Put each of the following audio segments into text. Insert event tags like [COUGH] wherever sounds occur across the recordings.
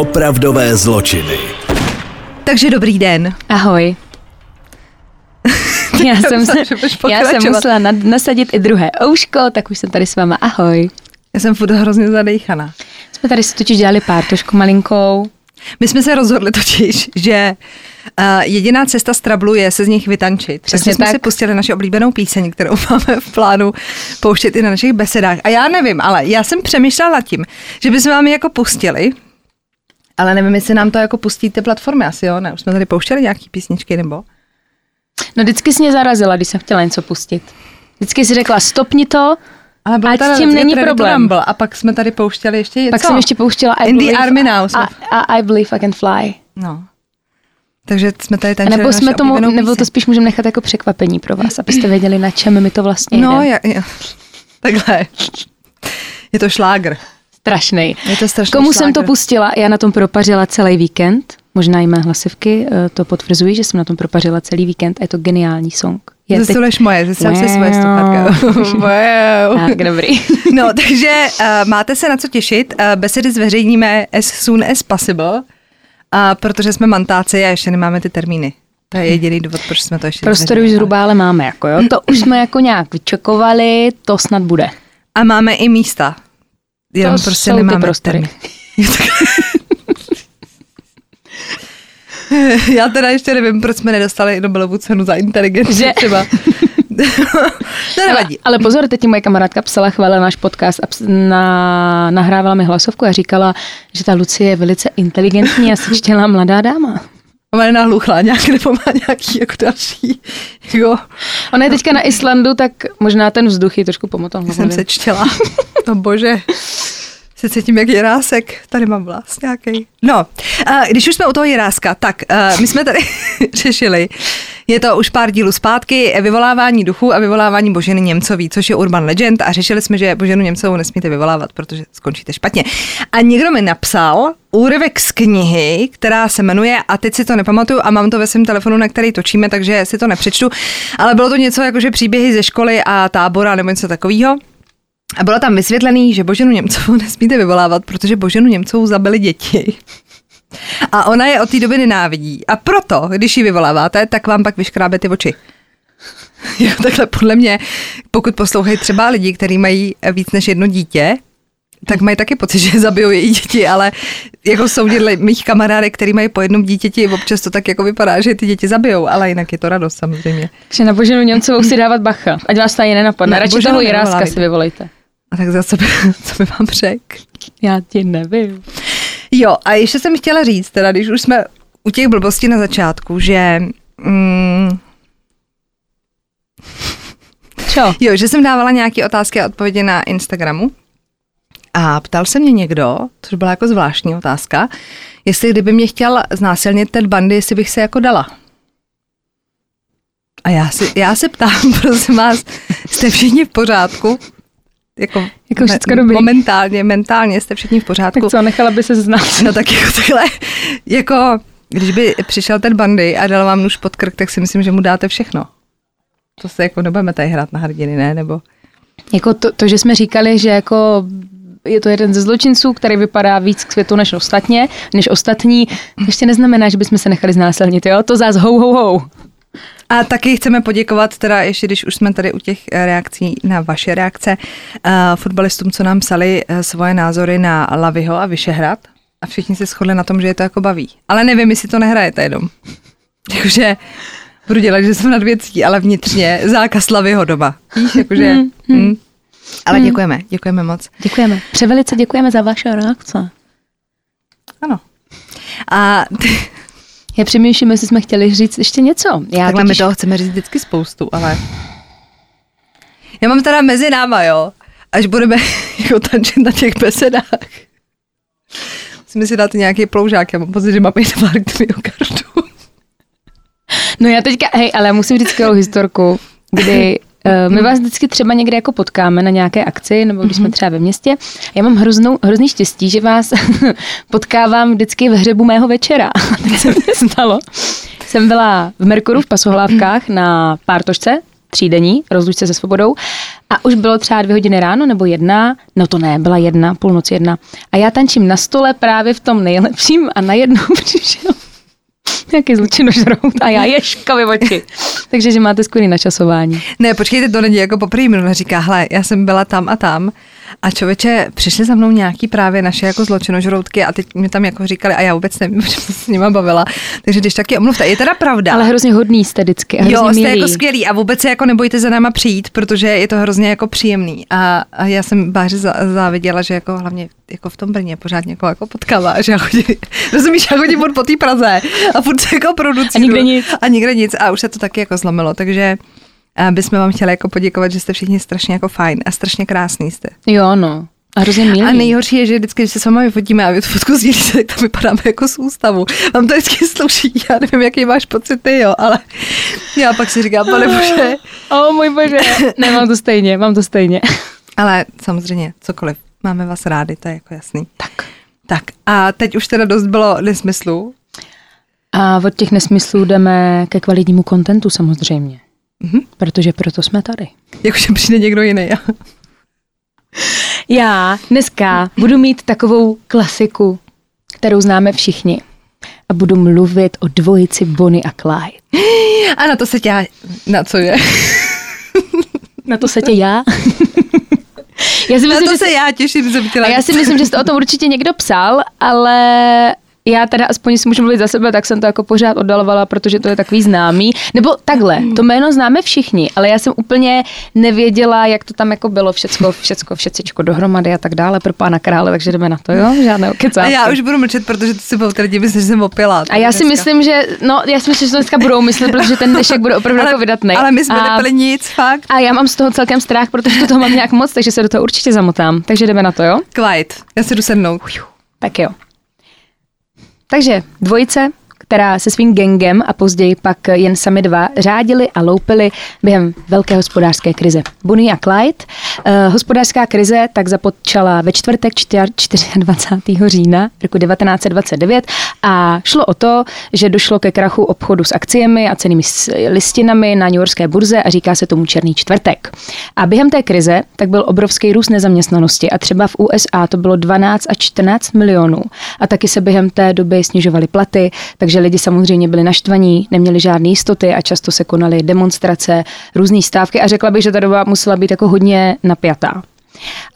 Opravdové zločiny. Takže dobrý den. Ahoj. [LAUGHS] Já jsem, se, já jsem musela nad, nasadit i druhé ouško, tak už jsem tady s váma. Ahoj. Já jsem furt hrozně zadejchaná. Jsme tady si totiž dělali pártošku malinkou. My jsme se rozhodli totiž, že uh, jediná cesta z trablu je se z nich vytančit. Přesně jsme tak. si pustili naši oblíbenou píseň, kterou [LAUGHS] máme v plánu pouštět i na našich besedách. A já nevím, ale já jsem přemýšlela nad tím, že bychom vám je jako pustili, ale nevím, jestli nám to jako pustí ty platformy, asi jo, ne? Už jsme tady pouštěli nějaký písničky, nebo? No vždycky jsi mě zarazila, když jsem chtěla něco pustit. Vždycky si řekla, stopni to, ale byla ať tím není problém. Rumble, a pak jsme tady pouštěli ještě Pak co? jsem ještě pouštěla I In believe, the Army Now. A, a, I Believe I Can Fly. No. Takže jsme tady tančili Nebo jsme tomu, nebo to spíš můžeme nechat jako překvapení pro vás, abyste věděli, na čem my to vlastně No, ja, ja. [LAUGHS] takhle. Je to šlágr. Strašný. Je to strašný Komu šlágr. jsem to pustila? Já na tom propařila celý víkend. Možná i mé hlasivky eh, to potvrzují, že jsem na tom propařila celý víkend a je to geniální song. Je Zastuleš teď... moje, zastuleš wow. si svoje sluchátka. [LAUGHS] wow. Tak, dobrý. [LAUGHS] no, takže uh, máte se na co těšit. Uh, besedy zveřejníme as soon as possible, uh, protože jsme mantáci a ještě nemáme ty termíny. To je jediný důvod, proč jsme to ještě Prostory už zhruba ale máme, jako jo. To už jsme jako nějak vyčekovali, to snad bude. A máme i místa. Jenom to prostě nemáme ty prostory. [LAUGHS] Já teda ještě nevím, proč jsme nedostali Nobelovu cenu za inteligenci že? třeba. [LAUGHS] [LAUGHS] to nevadí. Ale, ale pozor, teď moje kamarádka psala, chválila náš podcast a na, nahrávala mi hlasovku a říkala, že ta Lucie je velice inteligentní a sečtělá mladá dáma. Ona je nahluchlá nějak, [LAUGHS] nebo má nějaký jako další, jo. Ona je teďka na Islandu, tak možná ten vzduch je trošku pomotal. Jsem se čtěla. [LAUGHS] No bože se cítím jak jirásek, tady mám vlas nějaký. No, když už jsme u toho jiráska, tak my jsme tady [LAUGHS] řešili, je to už pár dílů zpátky, vyvolávání duchu a vyvolávání Boženy Němcový, což je urban legend a řešili jsme, že Boženu Němcovou nesmíte vyvolávat, protože skončíte špatně. A někdo mi napsal úryvek z knihy, která se jmenuje, a teď si to nepamatuju a mám to ve svém telefonu, na který točíme, takže si to nepřečtu, ale bylo to něco jako, že příběhy ze školy a tábora nebo něco takového. A bylo tam vysvětlený, že Boženu Němcovou [LAUGHS] nesmíte vyvolávat, protože Boženu Němcovou zabili děti. A ona je od té doby nenávidí. A proto, když ji vyvoláváte, tak vám pak vyškrábe ty oči. [LAUGHS] Jo, takhle podle mě, pokud poslouchají třeba lidi, kteří mají víc než jedno dítě, tak mají taky pocit, [LAUGHS] že zabijou její děti, ale jako soudili mých kamarádek, který mají po jednom dítěti, občas to tak jako vypadá, že ty děti zabijou, ale jinak je to radost samozřejmě. Takže na Boženu Němcovou si dávat bacha, ať vás tady nenapadne. Radši toho Jiráska si vyvolejte. A tak za co by, co by vám řekl? Já ti nevím. Jo, a ještě jsem chtěla říct, teda když už jsme u těch blbostí na začátku, že... Mm, Čo? Jo, že jsem dávala nějaké otázky a odpovědi na Instagramu a ptal se mě někdo, což byla jako zvláštní otázka, jestli kdyby mě chtěl znásilnit ten bandy, jestli bych se jako dala. A já, si, já se ptám, [LAUGHS] prosím vás, jste všichni v pořádku? Jako, jako všechno dobrý. Momentálně, mentálně jste všichni v pořádku. Tak co, nechala by se znát. [LAUGHS] No tak jako takhle, jako když by přišel ten bandy a dal vám nůž pod krk, tak si myslím, že mu dáte všechno. To se jako nebudeme tady hrát na hrdiny, ne? Nebo... Jako to, to, že jsme říkali, že jako je to jeden ze zločinců, který vypadá víc k světu než ostatně, než ostatní, to ještě neznamená, že bychom se nechali znásilnit, jo? To zás ho, ho, ho. A taky chceme poděkovat, teda ještě když už jsme tady u těch eh, reakcí na vaše reakce, uh, fotbalistům, co nám psali uh, svoje názory na Laviho a Vyšehrad. A všichni se shodli na tom, že je to jako baví. Ale nevím, jestli to nehrajete jenom. [LAUGHS] Takže budu dělat, že jsem nad věcí, ale vnitřně zákaz Laviho doma. Víš, jakože... Hmm, hmm. Hmm. Ale hmm. děkujeme, děkujeme moc. Děkujeme. Převelice děkujeme za vaše reakce. Ano. A ty, já přemýšlím, jestli jsme chtěli říct ještě něco. Já Takhle totiž... my toho chceme říct vždycky spoustu, ale... Já mám teda mezi náma, jo. Až budeme [LAUGHS] jako tančit na těch besedách. Musíme si dát nějaký ploužák, já mám pocit, že mám jít pár kartu. No já teďka, hej, ale já musím říct skvělou historku, kdy my vás vždycky třeba někde jako potkáme na nějaké akci, nebo když jsme mhm. třeba ve městě. Já mám hroznou, hrozný štěstí, že vás [LAUGHS] potkávám vždycky v hřebu mého večera. [LAUGHS] tak se mi stalo. Jsem byla v Merkuru v Pasohlávkách na pártošce třídení, rozlučce se svobodou. A už bylo třeba dvě hodiny ráno nebo jedna, no to ne, byla jedna, půlnoc jedna. A já tančím na stole právě v tom nejlepším a najednou [LAUGHS] přišel nějaký zločinožrout a já ješkovi oči. [LAUGHS] Takže, že máte skvělý načasování. Ne, počkejte, to není jako poprvé. Ona říká, hele, já jsem byla tam a tam a člověče, přišli za mnou nějaký právě naše jako zločinožroutky a teď mi tam jako říkali a já vůbec nevím, [LAUGHS] že jsem se s nima bavila. Takže když taky omluvte, je teda pravda. Ale hrozně hodný jste vždycky. A jo, jste milý. jako skvělý a vůbec se jako nebojte za náma přijít, protože je to hrozně jako příjemný. A, a já jsem Báře záviděla, že jako hlavně jako v tom Brně pořád někoho jako potkává, že já chodím, [LAUGHS] rozumíš, já chodím po té Praze a furt se jako producuju. A nikde nic. A nikde nic a už se to taky jako zlomilo, takže bychom vám chtěli jako poděkovat, že jste všichni strašně jako fajn a strašně krásný jste. Jo, no. A hrozně milý. A nejhorší je, že vždycky, když se s vámi vyfotíme a vy tu fotku sdílíte, tak tam vypadáme jako z ústavu. Vám to vždycky sluší, já nevím, jaký máš pocit ty, jo, ale já pak si říkám, pane bože. [LAUGHS] O oh, můj bože. [LAUGHS] ne, mám to stejně, mám to stejně. Ale samozřejmě, cokoliv. Máme vás rádi, to je jako jasný. Tak. Tak a teď už teda dost bylo nesmyslů. A od těch nesmyslů jdeme ke kvalitnímu kontentu samozřejmě. Mhm. Protože proto jsme tady. Jakože přijde někdo jiný. Já dneska budu mít takovou klasiku, kterou známe všichni. A budu mluvit o dvojici Bonnie a Clyde. [GASPS] A na to se tě, na co je? [LAUGHS] Na to se tě já. [LAUGHS] já si Na myslím, to že se já těším, jsem chtěla. A já si myslím, že jste o tom určitě někdo psal, ale já teda aspoň si můžu mluvit za sebe, tak jsem to jako pořád oddalovala, protože to je takový známý. Nebo takhle, to jméno známe všichni, ale já jsem úplně nevěděla, jak to tam jako bylo všecko, všecko, všecičko dohromady a tak dále pro pána krále, takže jdeme na to, jo? Žádné A kecávky. já už budu mlčet, protože ty si lidi myslet, že jsem opila. A já si dneska. myslím, že, no, já si myslím, že to dneska budou myslet, protože ten dnešek bude opravdu [LAUGHS] jako vydatný. Ale my jsme a, nepili nic, fakt. a já mám z toho celkem strach, protože to toho mám nějak moc, takže se do toho určitě zamotám. Takže jdeme na to, jo? Clyde, já si jdu sednout. Tak jo. Takže dvojice, která se svým gengem a později pak jen sami dva řádili a loupili během velké hospodářské krize. Bonnie a Clyde. Eh, hospodářská krize tak započala ve čtvrtek 24. října roku 1929 a šlo o to, že došlo ke krachu obchodu s akciemi a cenými listinami na New Yorkské burze a říká se tomu Černý čtvrtek. A během té krize tak byl obrovský růst nezaměstnanosti a třeba v USA to bylo 12 až 14 milionů. A taky se během té doby snižovaly platy, takže lidi samozřejmě byli naštvaní, neměli žádné jistoty a často se konaly demonstrace, různé stávky a řekla bych, že ta doba musela být jako hodně napjatá.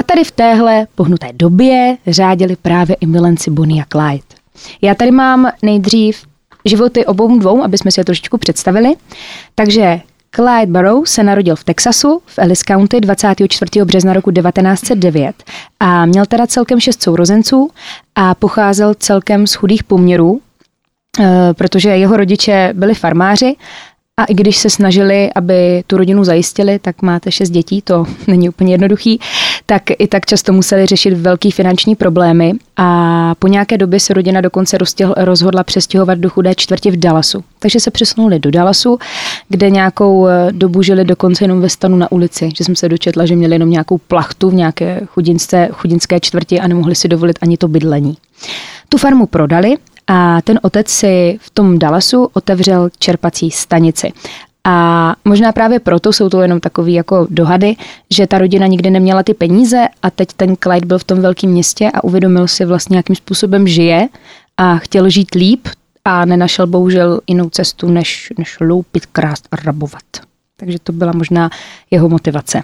A tady v téhle pohnuté době řádili právě i milenci Bonnie a Clyde. Já tady mám nejdřív životy obou dvou, aby jsme si je trošičku představili. Takže Clyde Barrow se narodil v Texasu, v Ellis County 24. března roku 1909 a měl teda celkem šest sourozenců a pocházel celkem z chudých poměrů, protože jeho rodiče byli farmáři a i když se snažili, aby tu rodinu zajistili, tak máte šest dětí, to [LAUGHS] není úplně jednoduchý, tak i tak často museli řešit velký finanční problémy a po nějaké době se rodina dokonce rozhodla přestěhovat do chudé čtvrti v Dallasu. Takže se přesunuli do Dallasu, kde nějakou eh, dobu žili dokonce jenom ve stanu na ulici, že jsem se dočetla, že měli jenom nějakou plachtu v nějaké chudinské, chudinské čtvrti a nemohli si dovolit ani to bydlení. Tu farmu prodali a ten otec si v tom Dallasu otevřel čerpací stanici. A možná právě proto jsou to jenom takové jako dohady, že ta rodina nikdy neměla ty peníze a teď ten Clyde byl v tom velkém městě a uvědomil si vlastně, jakým způsobem žije a chtěl žít líp a nenašel bohužel jinou cestu, než, než loupit, krást a rabovat. Takže to byla možná jeho motivace.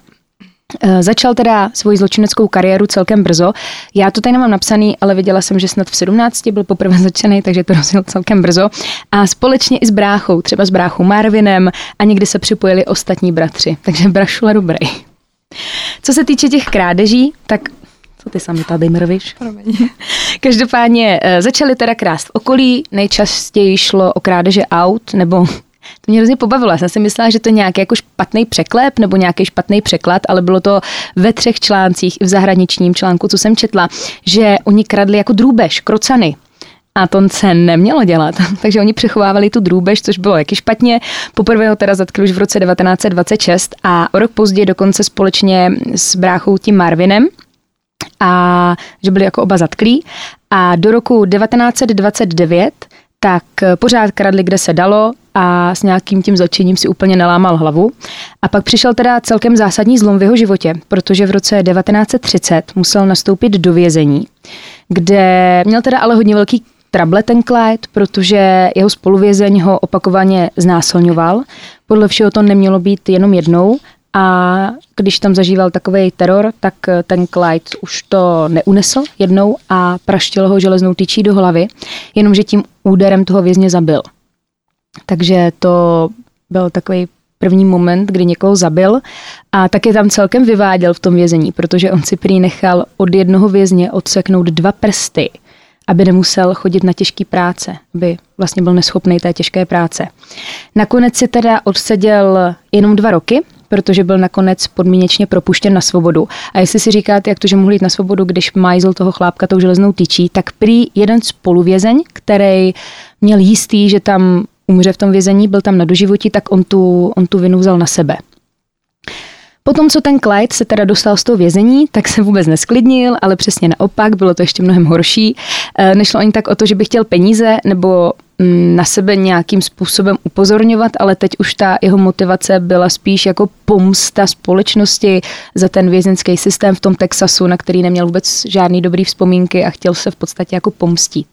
Eh, Začal teda svoji zločineckou kariéru celkem brzo. Já to tady nemám napsaný, ale viděla jsem, že snad v 17 byl poprvé [LAUGHS] začený, takže to rozjel celkem brzo. A společně i s bráchou, třeba s bráchou Marvinem a někdy se připojili ostatní bratři. Takže brašula dobrý. Co se týče těch krádeží, tak co ty sami tady mrvíš? [LAUGHS] Každopádně eh, začali teda krást v okolí, nejčastěji šlo o krádeže aut, nebo to mě hrozně pobavilo. Já jsem si myslela, že to je nějaký jako špatný překlep nebo nějaký špatný překlad, ale bylo to ve třech článcích v zahraničním článku, co jsem četla, že oni kradli jako drůbež, krocany. A to se nemělo dělat. [LAUGHS] Takže oni přechovávali tu drůbež, což bylo jaký špatně. Poprvé ho teda zatkli už v roce 1926 a o rok později dokonce společně s bráchou tím Marvinem, a že byli jako oba zatklí. A do roku 1929 tak pořád kradli, kde se dalo a s nějakým tím začením si úplně nalámal hlavu. A pak přišel teda celkem zásadní zlom v jeho životě, protože v roce 1930 musel nastoupit do vězení, kde měl teda ale hodně velký trable ten Clyde, protože jeho spoluvězeň ho opakovaně znásilňoval. Podle všeho to nemělo být jenom jednou a když tam zažíval takový teror, tak ten Clyde už to neunesl jednou a praštil ho železnou tyčí do hlavy, jenomže tím úderem toho vězně zabil. Takže to byl takový první moment, kdy někoho zabil a taky tam celkem vyváděl v tom vězení, protože on si prý nechal od jednoho vězně odseknout dva prsty aby nemusel chodit na těžké práce, aby vlastně byl neschopný té těžké práce. Nakonec si teda odseděl jenom dva roky, protože byl nakonec podmínečně propuštěn na svobodu. A jestli si říkáte, jak to, že mohl jít na svobodu, když majzl toho chlápka tou železnou tyčí, tak prý jeden spoluvězeň, který měl jistý, že tam umře v tom vězení, byl tam na doživotí, tak on tu, on tu vinu vzal na sebe. Potom, co ten Clyde se teda dostal z toho vězení, tak se vůbec nesklidnil, ale přesně naopak, bylo to ještě mnohem horší. E, nešlo ani tak o to, že by chtěl peníze nebo mm, na sebe nějakým způsobem upozorňovat, ale teď už ta jeho motivace byla spíš jako pomsta společnosti za ten vězenský systém v tom Texasu, na který neměl vůbec žádný dobrý vzpomínky a chtěl se v podstatě jako pomstít.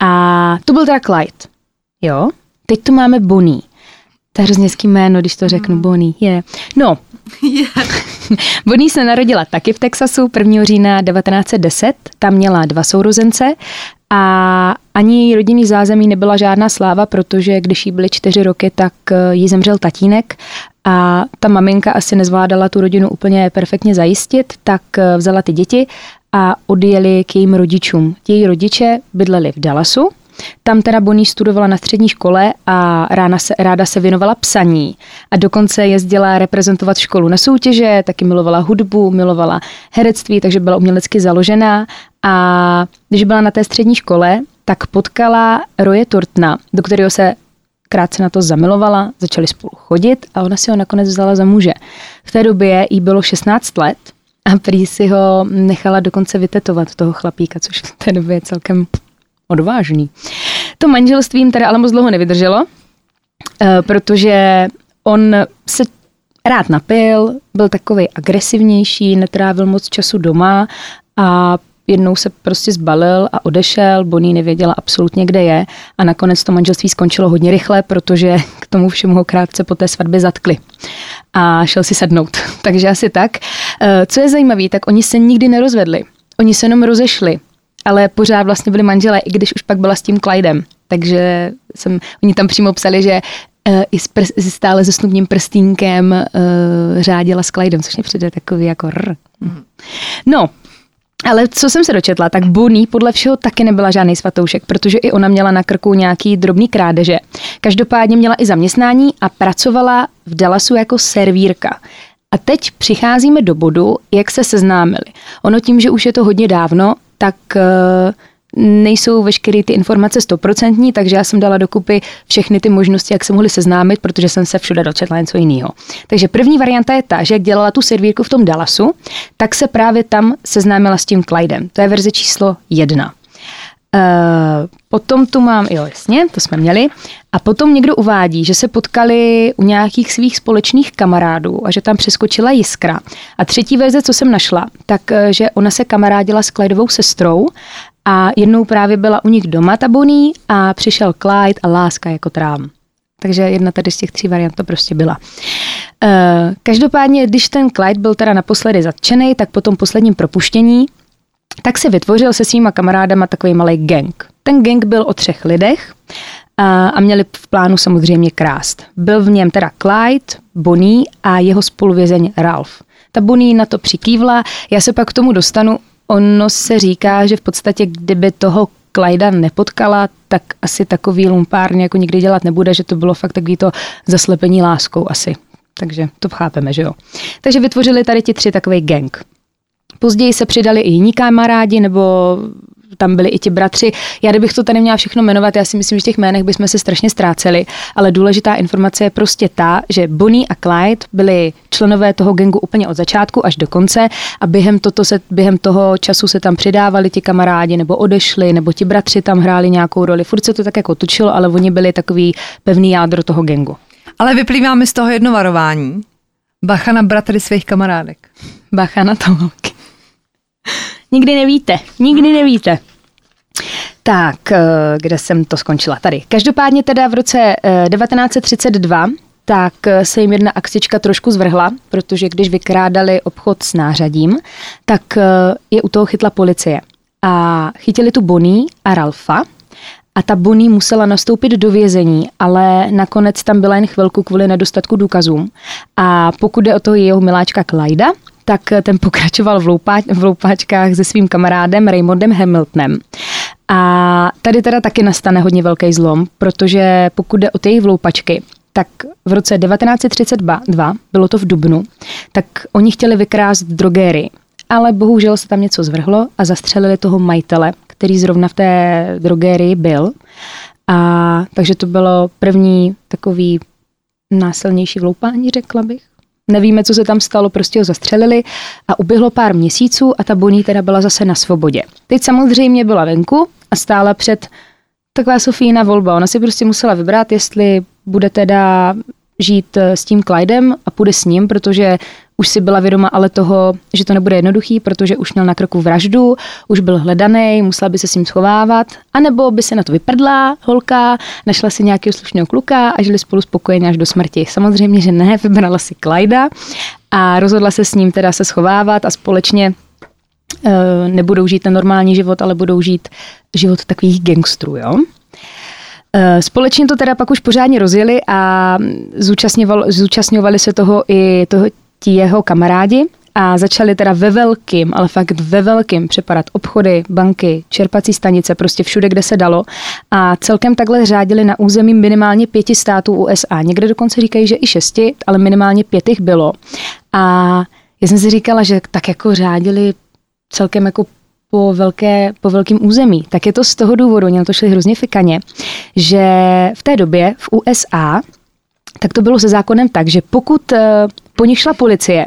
A to byl teda Clyde. Jo, teď tu máme Bonnie. To je hrozně jméno, když to řeknu, mm. Bonnie. Je. Yeah. No, Yeah. [LAUGHS] Bonnie se narodila taky v Texasu 1. října 1910. Tam měla dva sourozence a ani její rodinný zázemí nebyla žádná sláva, protože když jí byly čtyři roky, tak eh, jí zemřel tatínek a ta maminka asi nezvládala tu rodinu úplně perfektně zajistit, tak eh, vzala ty děti a odjeli k jejím rodičům. Její rodiče bydleli v Dallasu, tam teda Bonnie studovala na střední škole a ráda se, ráda se věnovala psaní a dokonce jezdila reprezentovat školu na soutěže, taky milovala hudbu, milovala herectví, takže byla umělecky založená a když byla na té střední škole, tak potkala Roje Tortna, do kterého se krátce na to zamilovala, začali spolu chodit a ona si ho nakonec vzala za muže. V té době jí bylo 16 let a prý si ho nechala dokonce vytetovat toho chlapíka, což v té době je celkem odvážný. To manželství jim teda ale moc dlouho nevydrželo, eh, protože on se rád napil, byl takový agresivnější, netrávil moc času doma a jednou se prostě zbalil a odešel, Bonnie nevěděla absolutně, kde je a nakonec to manželství skončilo hodně rychle, protože [LAUGHS] k tomu všemu ho krátce po té svatbě zatkli a šel si sednout. [LAUGHS] Takže asi tak. Eh, co je zajímavé, tak oni se nikdy nerozvedli. Oni se jenom rozešli ale pořád vlastně byli manželé, i když už pak byla s tím Clydem. Takže jsem, oni tam přímo psali, že uh, i s, pr- s stále se snubním prstínkem uh, řádila s Clydem, což mě přijde takový jako rr. No, ale co jsem se dočetla, tak Bonnie podle všeho taky nebyla žádný svatoušek, protože i ona měla na krku nějaký drobný krádeže. Každopádně měla i zaměstnání a pracovala v Dallasu jako servírka. A teď přicházíme do bodu, jak se seznámili. Ono tím, že už je to hodně dávno, tak eh, nejsou veškeré ty informace stoprocentní, takže já jsem dala dokupy všechny ty možnosti, jak se mohli seznámit, protože jsem se všude dočetla něco jiného. Takže první varianta je ta, že jak dělala tu servírku v tom Dallasu, tak se právě tam seznámila s tím Clydem. To je verze číslo jedna. Uh, potom tu mám, jo jasně, to jsme měli. A potom někdo uvádí, že se potkali u nějakých svých společných kamarádů a že tam přeskočila jiskra. A třetí verze, co jsem našla, tak eh, že ona se kamarádila s Clydovou sestrou a jednou právě byla u nich doma taboný a přišel Clyde a láska jako trám. Takže jedna tady z těch tří variant to prostě byla. Uh, každopádně, když ten Clyde byl teda naposledy zatčený, tak po tom posledním propuštění tak si vytvořil se svýma kamarádama takový malý gang. Ten gang byl o třech lidech a, a měli v plánu samozřejmě krást. Byl v něm teda Clyde, Bonnie a jeho spoluvězeň Ralph. Ta Bonnie na to přikývla, já se pak k tomu dostanu. Ono se říká, že v podstatě kdyby toho Clyda nepotkala, tak asi takový lumpárně jako nikdy dělat nebude, že to bylo fakt takový to zaslepení láskou asi. Takže to chápeme, že jo. Takže vytvořili tady ti tři takový gang. Později se přidali i jiní kamarádi nebo tam byli i ti bratři. Já kdybych to tady měla všechno jmenovat, já si myslím, že v těch jménech bychom se strašně ztráceli, ale důležitá informace je prostě ta, že Bonnie a Clyde byli členové toho gengu úplně od začátku až do konce a během, toto se, během toho času se tam přidávali ti kamarádi nebo odešli, nebo ti bratři tam hráli nějakou roli. Furt se to tak jako točilo, ale oni byli takový pevný jádro toho gengu. Ale vyplývá mi z toho jedno varování. Bacha na bratry svých kamarádek. Bacha na to. Nikdy nevíte, nikdy nevíte. Tak, eh, kde jsem to skončila? Tady. Každopádně teda v roce 1932 eh, tak eh, se jim jedna akcička trošku zvrhla, protože když vykrádali obchod s nářadím, tak je u toho chytla policie. A chytili tu Bonnie a Ralfa, a ta Bonnie musela nastoupit do vězení, ale nakonec tam byla jen chvilku kvůli nedostatku důkazů. A pokud jde o toho jeho miláčka Clyda, tak ten pokračoval v, loupáč, v loupáčkách se svým kamarádem Raymondem Hamiltonem. A tady teda taky nastane hodně velký zlom, protože pokud jde o ty jejich vloupačky, tak v roce 1932, bylo to v Dubnu, tak oni chtěli vykrást drogéry, ale bohužel se tam něco zvrhlo a zastřelili toho majitele, který zrovna v té drogérii byl. A takže to bylo první takový násilnější vloupání, řekla bych. Nevíme, co se tam stalo, prostě ho zastřelili a uběhlo pár měsíců a ta Bonnie teda byla zase na svobodě. Teď samozřejmě byla venku a stála před taková Sofína volba. Ona si prostě musela vybrat, jestli bude teda žít eh, s tím Clydem a půjde s ním, protože už si byla vědoma ale toho, že to nebude jednoduchý, protože už měl na kroku vraždu, už byl hledaný, musela by se s ním schovávat, anebo by se na to vyprdla holka, našla si nějakého slušného kluka a žili spolu spokojeně až do smrti. Samozřejmě, že ne, [LAUGHS] vybrala si Clyda a rozhodla se s ním teda se schovávat a společně e, nebudou žít ten normální život, ale budou žít život takových gangstrů, jo. Eh, společně to teda pak už pořádně rozjeli a zúčastňovali se toho i toho, ti jeho kamarádi a začali teda ve velkým, ale fakt ve velkým přepadat obchody, banky, čerpací stanice, prostě všude, kde se dalo. A celkem takhle řádili na území minimálně pěti států USA. Někde dokonce říkají, že i šesti, ale minimálně pět jich bylo. A já jsem si říkala, že tak jako řádili celkem jako po, velké, po velkým území, tak je to z toho důvodu, mě to šli hrozně fikaně, že v té době v USA tak to bylo se zákonem tak, že pokud eh, po nich šla policie,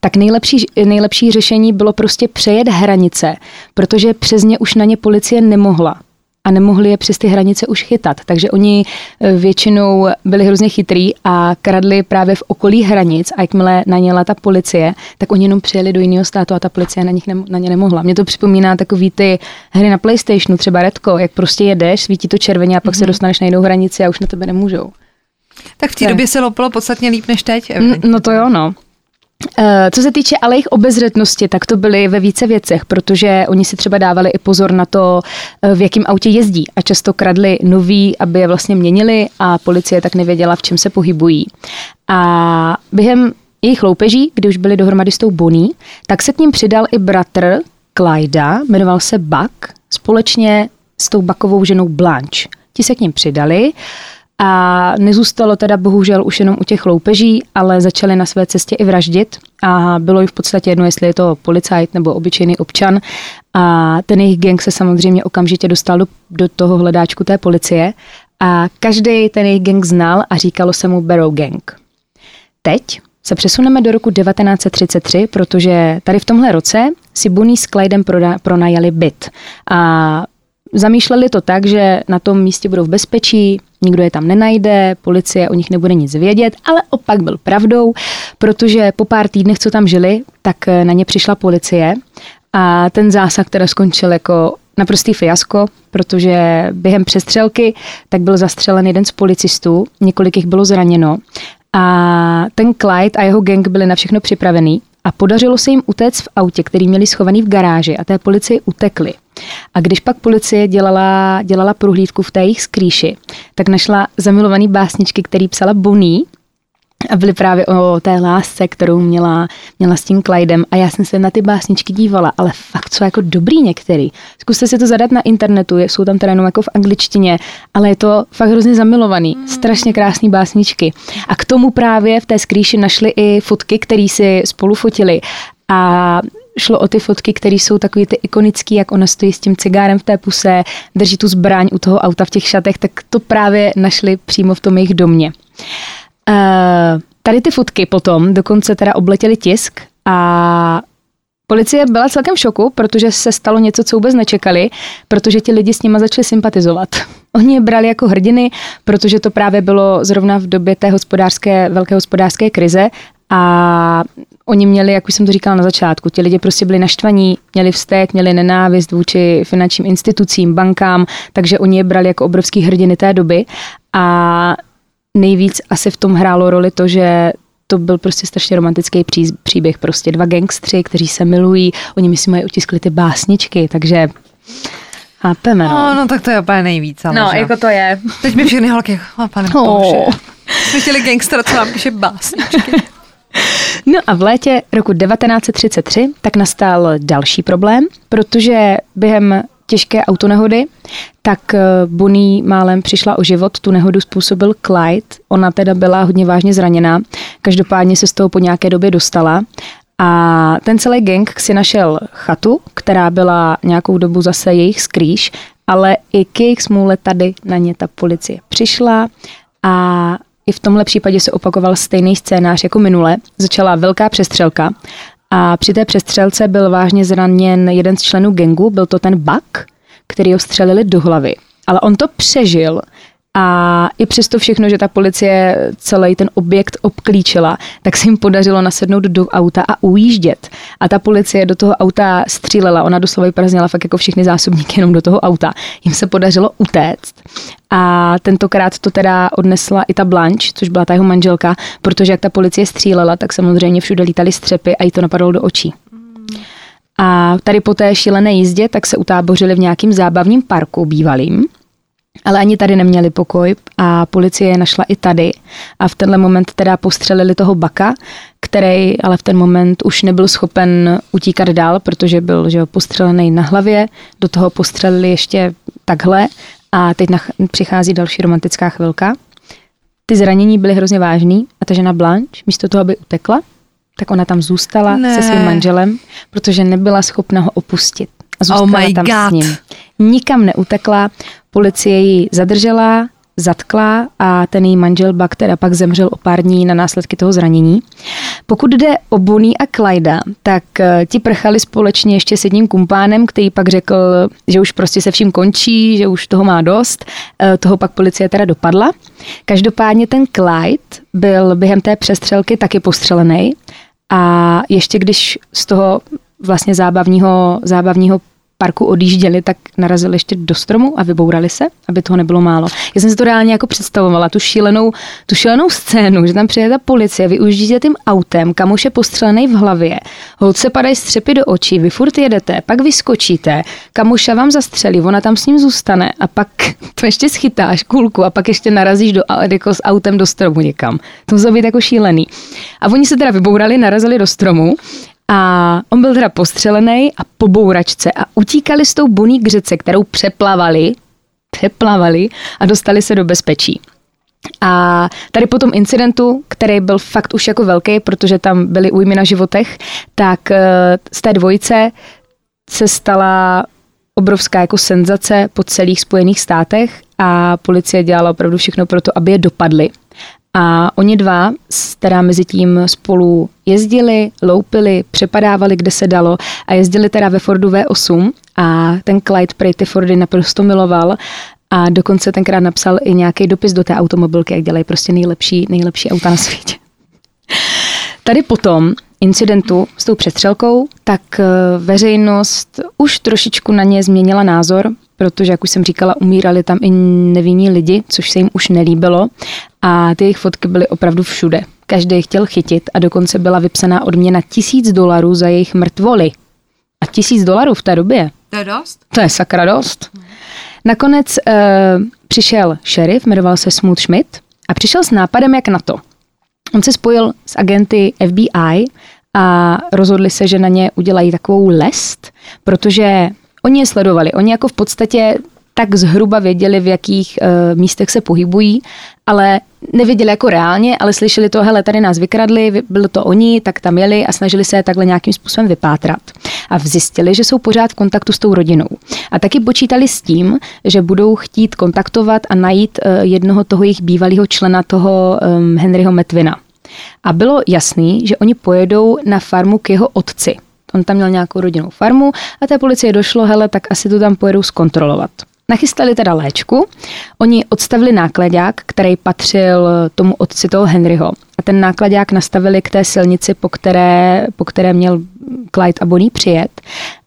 tak nejlepší, nejlepší řešení bylo prostě přejet hranice, protože přes ně už na ně policie nemohla a nemohli je přes ty hranice už chytat. Takže oni eh, většinou byli hrozně chytrý a kradli právě v okolí hranic a jakmile na ně ta policie, tak oni jenom přijeli do jiného státu a ta policie na, nich ne, na ně nemohla. Mě to připomíná takový ty hry na Playstationu, třeba Redko, jak prostě jedeš, svítí to červeně a pak mm-hmm. se mhm. dostaneš na jinou hranici a už na tebe nemůžou. Tak v té době se lopilo podstatně líp než teď. No to jo, no. Eh, co se týče ale jejich obezřetnosti, tak to byly ve více věcech, protože oni si třeba dávali i pozor na to, eh, v jakém autě jezdí a často kradli nový, aby je vlastně měnili a policie tak nevěděla, v čem se pohybují. A během jejich loupeží, kdy už byli dohromady s tou Bonnie, tak se k ním přidal i bratr Clyda, jmenoval se Buck, společně s tou Buckovou ženou Blanche. Ti se k ním přidali a nezůstalo teda bohužel už jenom u těch loupeží, ale začali na své cestě i vraždit a bylo jim v podstatě jedno, jestli je to policajt nebo obyčejný občan. A ten jejich gang se samozřejmě okamžitě dostal do, do toho hledáčku té policie a každý ten jejich gang znal a říkalo se mu Barrow Gang. Teď se přesuneme do roku 1933, protože tady v tomhle roce si Bunny s Clydem pronajali byt. A zamýšleli to tak, že na tom místě budou v bezpečí, nikdo je tam nenajde, policie o nich nebude nic vědět, ale opak byl pravdou, protože po pár týdnech, co tam žili, tak eh, na ně přišla policie a ten zásah teda skončil jako naprostý fiasko, protože během přestřelky tak byl zastřelen jeden z policistů, několik jich bylo zraněno a ten Clyde a jeho gang byli na všechno připravený a podařilo se jim utéct v autě, který měli schovaný v garáži a té policii utekli. A když pak policie dělala, dělala prohlídku v té jejich skrýši, tak našla zamilovaný básničky, který psala Bonnie, a byly právě o té lásce, kterou měla, měla s tím Clydem a já jsem se na ty básničky dívala, ale fakt jsou jako dobrý některý. Zkuste si to zadat na internetu, jsou tam teda jenom jako v angličtině, ale je to fakt hrozně zamilovaný, mm. strašně krásný básničky. A k tomu právě v té skrýši našli i fotky, které si spolu fotili a šlo o ty fotky, které jsou takový ty ikonický, jak ona stojí s tím cigárem v té puse, drží tu zbraň u toho auta v těch šatech, tak to právě našli přímo v tom jejich domě. Uh, tady ty fotky potom dokonce teda obletěly tisk a Policie byla celkem v šoku, protože se stalo něco, co vůbec nečekali, protože ti lidi s nima začali sympatizovat. [LAUGHS] Oni je brali jako hrdiny, protože to právě bylo zrovna v době té hospodářské, velké hospodářské krize a oni měli, jak už jsem to říkala na začátku, ti lidi prostě byli naštvaní, měli vztek, měli nenávist vůči finančním institucím, bankám, takže oni je brali jako obrovský hrdiny té doby a nejvíc asi v tom hrálo roli to, že to byl prostě strašně romantický pří, příběh. Prostě dva gangstři, kteří se milují, oni mi si mají utiskli ty básničky, takže chápeme. No. no, no tak to je úplně nejvíc. Ale no, že? jako to je. Teď mi všechny holky, oh, pane oh. bože. Jsme chtěli gangstera, co nám píše básničky. [LAUGHS] No a v létě roku 1933 tak nastal další problém, protože během těžké autonehody, tak eh, Bonnie málem přišla o život. Tu nehodu způsobil Clyde. Ona teda byla hodně vážně zraněná. Každopádně se z toho po nějaké době dostala. A ten celý gang si našel chatu, která byla nějakou dobu zase jejich skrýš, ale i k jejich smůle tady na ně ta policie přišla a i v tomhle případě se opakoval stejný scénář jako minule. Začala velká přestřelka a při té přestřelce byl vážně zraněn jeden z členů gengu, byl to ten Buck, který ho střelili do hlavy. Ale on to přežil a i přesto všechno, že ta policie celý ten objekt obklíčila, tak se jim podařilo nasednout do auta a ujíždět. A ta policie do toho auta střílela, ona doslova vyprazněla fakt jako všechny zásobníky jenom do toho auta. Jim se podařilo utéct. A tentokrát to teda odnesla i ta Blanche, což byla ta jeho manželka, protože jak ta policie střílela, tak samozřejmě všude lítaly střepy a jí to napadlo do očí. A tady po té šílené jízdě tak se utábořili v nějakým zábavním parku bývalým, ale ani tady neměli pokoj a policie je našla i tady. A v tenhle moment teda postřelili toho baka, který ale v ten moment už nebyl schopen utíkat dál, protože byl že jo, postřelený na hlavě, do toho postřelili ještě takhle a teď nach- přichází další romantická chvilka. Ty zranění byly hrozně vážný a ta žena Blanche, místo toho, aby utekla, tak ona tam zůstala ne. se svým manželem, protože nebyla schopna ho opustit. A zůstala oh my tam God. s ním. Nikam neutekla, policie ji zadržela, zatkla a ten její manžel Buck teda pak zemřel o pár dní na následky toho zranění. Pokud jde o Bonnie a Clyda, tak eh, ti prchali společně ještě s jedním kumpánem, který pak řekl, že už prostě se vším končí, že už toho má dost. Eh, Toho pak policie teda dopadla. Každopádně ten Clyde byl během té přestřelky taky postřelený a ještě když z toho vlastně zábavního, zábavního parku odjížděli, tak narazili ještě do stromu a vybourali se, aby toho nebylo málo. Já jsem si to reálně jako představovala, tu šílenou, tu šílenou scénu, že tam přijede ta policie, vy ujíždíte tím autem, kamuš je postřelený v hlavě, holce padají střepy do očí, vy furt jedete, pak vyskočíte, kamuša vám zastřelí, ona tam s ním zůstane a pak [LAUGHS] to ještě schytáš kulku a pak ještě narazíš do, jako s autem do stromu někam. To muselo být jako šílený. A oni se teda vybourali, narazili do stromu a on byl teda postřelený a po bouračce a utíkali s tou buní k řece, kterou přeplavali, přeplavali a dostali se do bezpečí. A tady po tom incidentu, který byl fakt už jako velký, protože tam byly újmy na životech, tak eh, z té dvojice se stala obrovská jako senzace po celých Spojených státech a policie dělala opravdu všechno pro to, aby je dopadli. A oni dva teda mezi tím spolu jezdili, loupili, přepadávali, kde se dalo a jezdili teda ve Fordu V8 a ten Clyde prej ty Fordy naprosto miloval a dokonce tenkrát napsal i nějaký dopis do té automobilky, jak dělají prostě nejlepší, nejlepší auta na světě. [LAUGHS] Tady potom incidentu s tou přestřelkou, tak eh, veřejnost už trošičku na ně změnila názor, protože, jak už jsem říkala, umírali tam i nevinní lidi, což se jim už nelíbilo a ty jejich fotky byly opravdu všude. Každý je chtěl chytit a dokonce byla vypsaná odměna tisíc dolarů za jejich mrtvoly. A tisíc dolarů v té době, To je dost? to je sakra dost. Nakonec uh, přišel šerif, jmenoval se Smooth Schmidt a přišel s nápadem, jak na to. On se spojil s agenty FBI a rozhodli se, že na ně udělají takovou lest, protože oni je sledovali. Oni jako v podstatě tak zhruba věděli, v jakých uh, místech se pohybují, ale nevěděli jako reálně, ale slyšeli to, hele, tady nás vykradli, bylo to oni, tak tam jeli a snažili se takhle nějakým způsobem vypátrat. A zjistili, že jsou pořád v kontaktu s tou rodinou. A taky počítali s tím, že budou chtít kontaktovat a najít uh, jednoho toho jejich bývalého člena, toho um, Henryho Metvina. A bylo jasný, že oni pojedou na farmu k jeho otci. On tam měl nějakou rodinnou farmu a té policie došlo, hele, tak asi to tam pojedou zkontrolovat. Nachystali teda léčku, oni odstavili nákladák, který patřil tomu otci toho Henryho. A ten nákladák nastavili k té silnici, po které, po které měl Clyde a Bonnie přijet.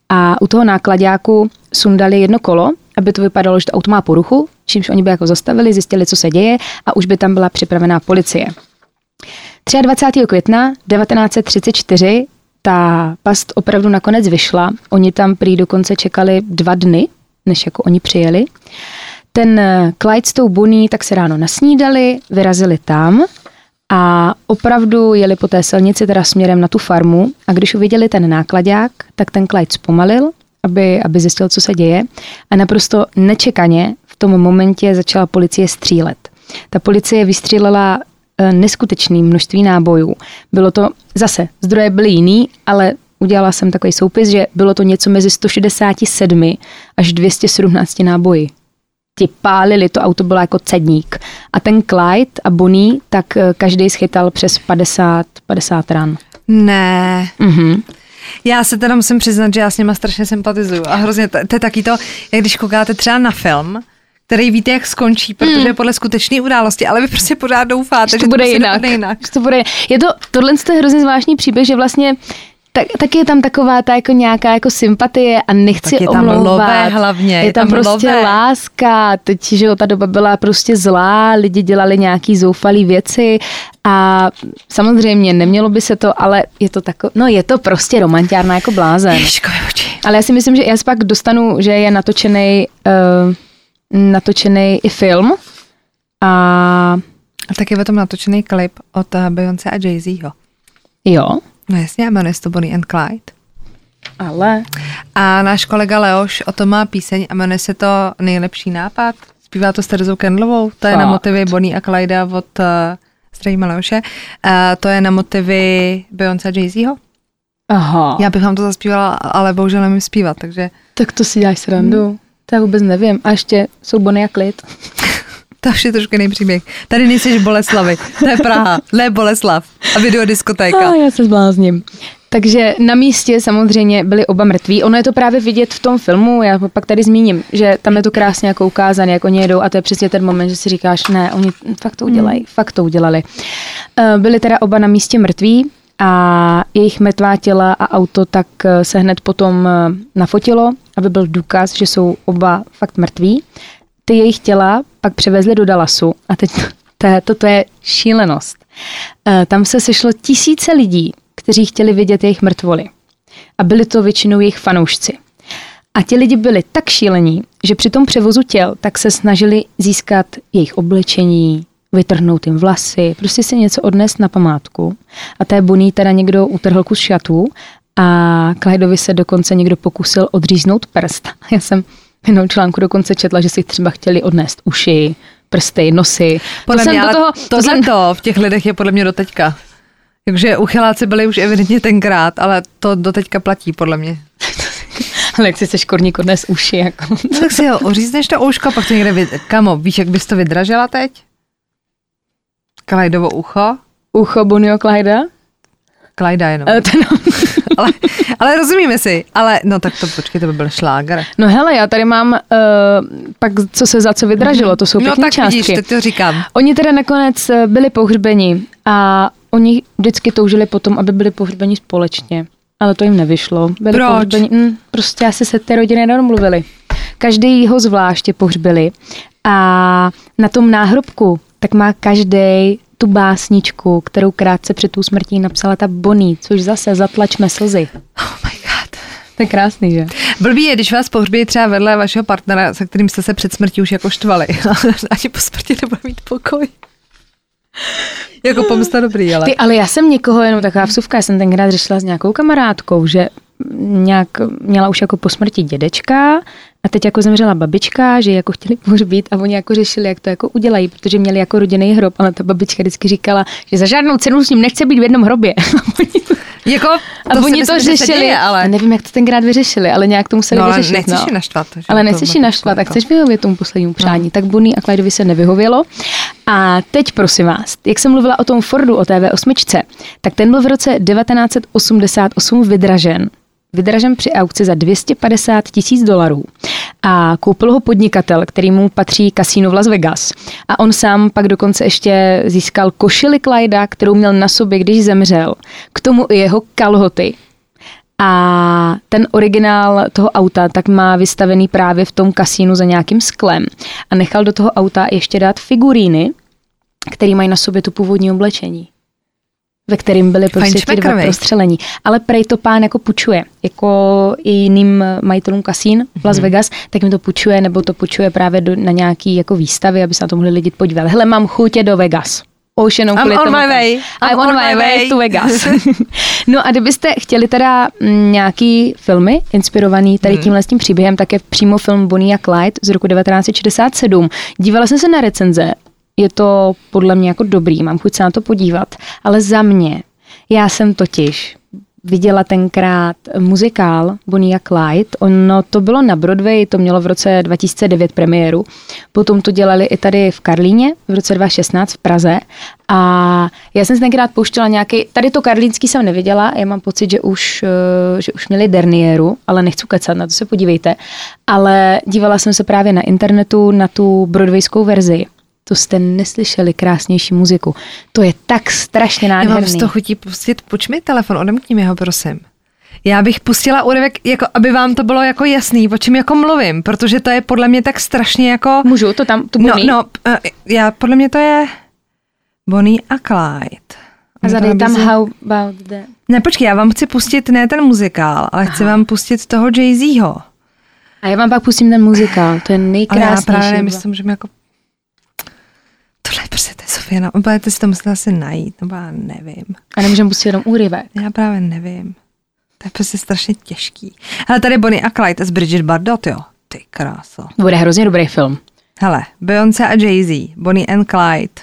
A u toho nákladáku sundali jedno kolo, aby to vypadalo, že to auto má poruchu, čímž oni by jako zastavili, zjistili, co se děje a už by tam byla připravená policie. 23. května 1934 ta past opravdu nakonec vyšla. Oni tam prý dokonce čekali dva dny, než jako oni přijeli. Ten eh, Clyde s tou Bonnie tak se ráno nasnídali, vyrazili tam a opravdu jeli po té silnici teda směrem na tu farmu a když uviděli ten nákladák, tak ten Clyde zpomalil, aby, aby zjistil, co se děje a naprosto nečekaně v tom momentě začala policie střílet. Ta policie vystřílela Eh, neskutečné množství nábojů. Bylo to zase, zdroje byly jiný, ale udělala jsem takový soupis, že bylo to něco mezi 167 až 217 náboji. Ti pálili, to auto bylo jako cedník. A ten Clyde a Bonnie, tak eh, každý schytal přes 50, 50 ran. Ne. Mhm. Já se teda musím přiznat, že já s nima strašně sympatizuju a hrozně, to, to je taky to, jak když koukáte třeba na film, který víte, jak skončí, protože hmm. je podle skutečné události, ale vy prostě pořád doufáte, že, že to bude prostě jinak. jinak. Že to bude, je to, tohle je hrozně zvláštní příběh, že vlastně tak, tak je tam taková ta jako nějaká jako sympatie a nechci tak je tam omlouvat. Lové hlavně. Je, je tam, tam prostě lové. láska. Teď, že ta doba byla prostě zlá, lidi dělali nějaký zoufalý věci a samozřejmě nemělo by se to, ale je to tako, no je to prostě romantiárna jako blázen. Ježko, ale já si myslím, že já pak dostanu, že je natočený uh, natočený i film. A, a taky je tom natočený klip od eh, Beyoncé a Jay-Zho. Jo. No jasně, jmenuje se to Bonnie and Clyde. Ale. A náš kolega Leoš o tom má píseň a jmenuje se to Nejlepší nápad. Zpívá to s Terezou Kendlovou. To je Fakt. na motivy Bonnie a Clyde od uh, Zdravíme Leoše. Uh, to je na motivy Beyoncé a Jay-Zho. Aha. Já bych vám to zaspívala, ale bohužel nemím zpívat, takže... Tak to si děláš srandu. Hmm. To já vůbec nevím. A ještě jsou Bonnie a Klid. [LAUGHS] to už je trošku jiný příběh. Tady nejsi Boleslavy, to je Praha, ne Boleslav. A videodiskotéka. A já se zblázním. Takže na místě samozřejmě byli oba mrtví. Ono je to právě vidět v tom filmu, já pak tady zmíním, že tam je to krásně jako ukázané, jak oni jedou a to je přesně ten moment, že si říkáš, ne, oni fakt to udělají, hmm. fakt to udělali. Eh, byli teda oba na místě mrtví, a jejich mrtvá těla a auto tak eh, se hned potom eh, nafotilo, aby byl důkaz, že jsou oba fakt mrtví. Ty jejich těla pak převezli do Dallasu a teď to, je, to, to je šílenost. Eh, tam se sešlo tisíce lidí, kteří chtěli vidět jejich mrtvoly. A byli to většinou jejich fanoušci. A ti lidi byli tak šílení, že při tom převozu těl tak se snažili získat jejich oblečení, vytrhnout jim vlasy, prostě si něco odnést na památku. A té Bonnie teda někdo utrhl kus šatů a Clydeovi se dokonce někdo pokusil odříznout prst. [LAUGHS] Já jsem v jednom článku dokonce četla, že si třeba chtěli odnést uši, prsty, nosy. Podle to mě, do toho, to, jsem... to v těch lidech je podle mě do teďka. Takže uchyláci byli už evidentně tenkrát, ale to do teďka platí podle mě. [LAUGHS] ale jak si se škorník odnes uši. Jako. no, tak si ho ořízneš to ouško, pak to někde, vyd... kamo, víš, jak bys to vydražila teď? Clydeovo ucho. Ucho Bonio Clyda? Clyda jenom. Uh, ten... [LAUGHS] ale, ale rozumíme si. Ale no tak to počkej, to by byl šláger. No hele, já tady mám uh, pak, co se za co vydražilo, to jsou no, pěkné tak částky. Vidíš, teď to říkám. Oni teda nakonec eh, byli pohřbeni a oni vždycky toužili potom, aby byli pohřbeni společně. Ale to jim nevyšlo. Byli Proč? Pohřbeni, mm, prostě asi se té rodiny nedomluvili. Každý ho zvláště pohřbili a na tom náhrobku tak má každý tu básničku, kterou krátce před tou smrtí napsala ta Bonnie, což zase zatlačme slzy. Oh my god. To je krásný, že? Blbý je, když vás pohřbí třeba vedle vašeho partnera, se kterým jste se před smrtí už jako štvali. [LAUGHS] Ani po smrti nebude mít pokoj. jako pomsta dobrý, ale. Ty, ale já jsem někoho, jenom taková vsuvka, já jsem tenkrát řešila s nějakou kamarádkou, že nějak měla už jako po smrti dědečka A teď jako zemřela babička, že jako chtěli [LAUGHS] pohřbít a oni jako řešili, jak to jako udělají, protože měli jako rodinný hrob, ale ta babička vždycky říkala, že za žádnou cenu s ním nechce být v jednom hrobě. Jako, [LAUGHS] a oni to že se řešili, děje, ale... a nevím, jak to tenkrát vyřešili, ale nějak to museli No, vyřešit. nechceš no. naštvat. že? Ale To nechceš ji naštvat, tak jako- chceš vyhovět tomu poslednímu přání. Tak Bonnie a Clydeovi se nevyhovělo. A teď prosím vás, jak jsem mluvila o tom Fordu, o té V8, tak ten byl v roce 1988 vydražen. Vydražen při aukci za 250 tisíc dolarů. A koupil ho podnikatel, kterýmu patří kasíno v Las Vegas. A on sám pak dokonce ještě získal košili Clydea, kterou měl na sobě, když zemřel. K tomu i jeho kalhoty, a ten originál toho auta tak má vystavený právě v tom kasínu za nějakým sklem. A nechal do toho auta ještě dát figuríny, které mají na sobě to původní oblečení ve kterým byli prostě ti dva prostřelení. Ale prej to pán jako půjčuje, jako i jiným majitelům kasín v Las Vegas, tak jim to půjčuje, nebo to půjčuje právě do, na nějaký jako výstavy, aby se na to mohli lidi podívat. Hele, mám chutě do Vegas. Už jenom I'm on tomu my way. I'm on my way to Vegas. [LAUGHS] no a kdybyste chtěli teda mm, nějaký filmy inspirovaný tady tímhle s tím příběhem, tak je přímo film Bonnie a Clyde z roku 1967. Dívala jsem se na recenze, je to podle mě jako dobrý, mám chuť se na to podívat, ale za mě, já jsem totiž viděla tenkrát muzikál Bonnie a Clyde. Ono to bylo na Broadway, to mělo v roce 2009 premiéru. Potom to dělali i tady v Karlíně v roce 2016 v Praze. A já jsem si tenkrát pouštěla nějaký, tady to karlínský jsem neviděla, já mám pocit, že už, eh, že už měli dernieru, ale nechci kecat, na to se podívejte. Ale dívala jsem se právě na internetu na tu broadwayskou verzi. To jste neslyšeli krásnější muziku. To je tak strašně Já mám nádherný. z toho chutí pustit, půjč mi telefon, odemkni mi ho, prosím. Já bych pustila úryvek, jako, aby vám to bylo jako jasný, o čem jako mluvím, protože to je podle mě tak strašně jako... Můžu to tam, tu No, Bonnie? no, eh, já, podle mě to je Bonnie a Clyde. A zadej tam How About the... Ne, počkej, já vám chci pustit ne ten muzikál, ale chci vám pustit toho Jay-Zho. A já vám pak pustím ten muzikál, to je Ale já nejkrásnější. právě jestli to můžeme jako... Tohle je prostě to je Sofie, no, budete si to muset asi najít, nebo já nevím. A nemůžeme pustit jenom úryvek. Já právě nevím. To je prostě strašně těžký. Ale tady Bonnie a Clyde z Bridget Bardot, jo. Ty kráso. Bude hrozně dobrý film. Hele, Beyoncé a Jay-Z, Bonnie and Clyde.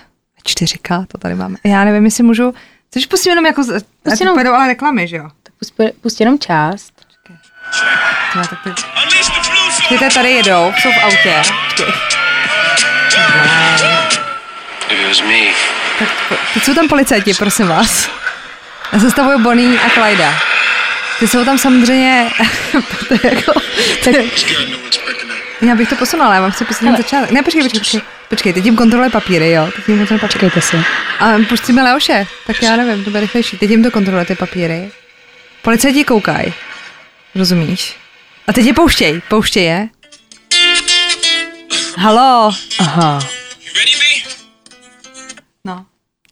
4K to tady máme. Já nevím, jestli můžu... Což pustím jenom jako... Pust jenom- to ale reklamy, že jo? Tak pust, pust jenom část. No, tak teď... Počkejte, tady jedou, jsou v autě. Počkej. Tak teď jsou tam policajti, prosím vás. Já zastavuju Bonnie a Clyda. Ty jsou tam samozřejmě... [LAUGHS] to je jako, to je, já bych to posunula, já vám chci ten začátek. Ne, počkej, počkej, počkej. Počkej, teď jim kontroluje papíry, jo. Teď jim kontroluje papíry. Čekejte si. A pustíme Leoše, tak já nevím, to bude rychlejší. Teď jim to kontroluje ty papíry. Policajti koukají. Rozumíš? A teď je pouštěj, pouštěj je. Halo. Aha.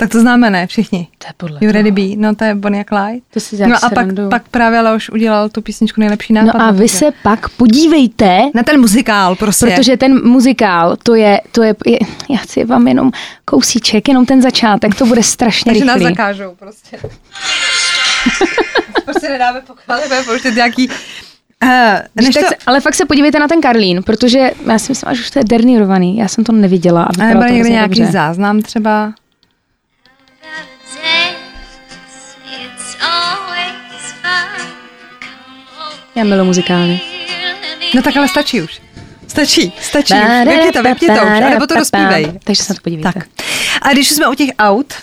Tak to známe, ne? Všichni. to je podle You ready be? No to je Bonnie Clyde. To si No a pak, srandu. pak právě Leoš udělal tu písničku Nejlepší nápad. No a vy se pak podívejte, Na ten muzikál prostě. protože ten muzikál, to je, to je, je já chci vám jenom kousíček, jenom ten začátek, to bude strašně Takže nás rychlý. zakážou prostě. [LAUGHS] prostě nedáme pochválit, budeme pouštět nějaký... Uh, než tak to, se, ale fakt se podívejte na ten Karlín, protože já si myslím, že už to je dernírovaný. Já jsem to neviděla. A vypadalo nebo to někde nějaký dobře. záznam třeba. Já miluji muzikály. No tak ale stačí už. Stačí, stačí. Vypni to, vypni to už, anebo to dospívej. Takže se na to podívejte. Tak. A když jsme u těch aut,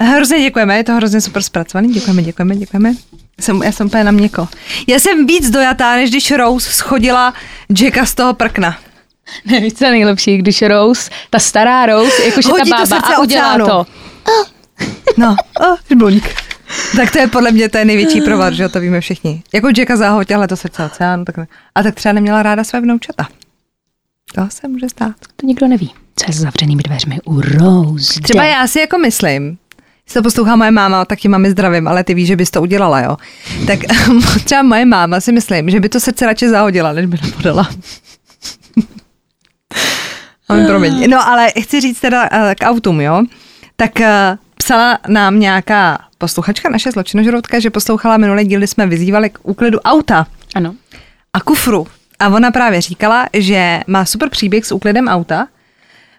hrozně děkujeme, je to hrozně super zpracovaný. Děkujeme, děkujeme, děkujeme. Jsem, já jsem úplně na měko. Já jsem víc dojatá, než když Rose schodila Jacka z toho prkna. Ne, víš, co je nejlepší, když Rose, ta stará Rose, jakože ta bába a udělá oceánu. to. No, oh, žbloník. Tak to je podle mě to je největší provar, že to víme všichni. Jako Jacka zahotěla to srdce oceánu. Tak, a tak třeba neměla ráda své vnoučata. To se může stát. To nikdo neví. Co je s zavřenými dveřmi u Rose? Třeba já si jako myslím, jestli to poslouchá moje máma, tak ti mami zdravím, ale ty víš, že bys to udělala, jo. Tak [LAUGHS] třeba moje máma si myslím, že by to srdce radši zahodila, než by napodala. Mami, [LAUGHS] promiň. No ale chci říct teda eh, k autům, jo. Tak eh, psala nám nějaká posluchačka, naše zločinožroutka, že poslouchala minulé díl, kdy jsme vyzývali k úklidu auta Ano. a kufru. A ona právě říkala, že má super příběh s úklidem auta,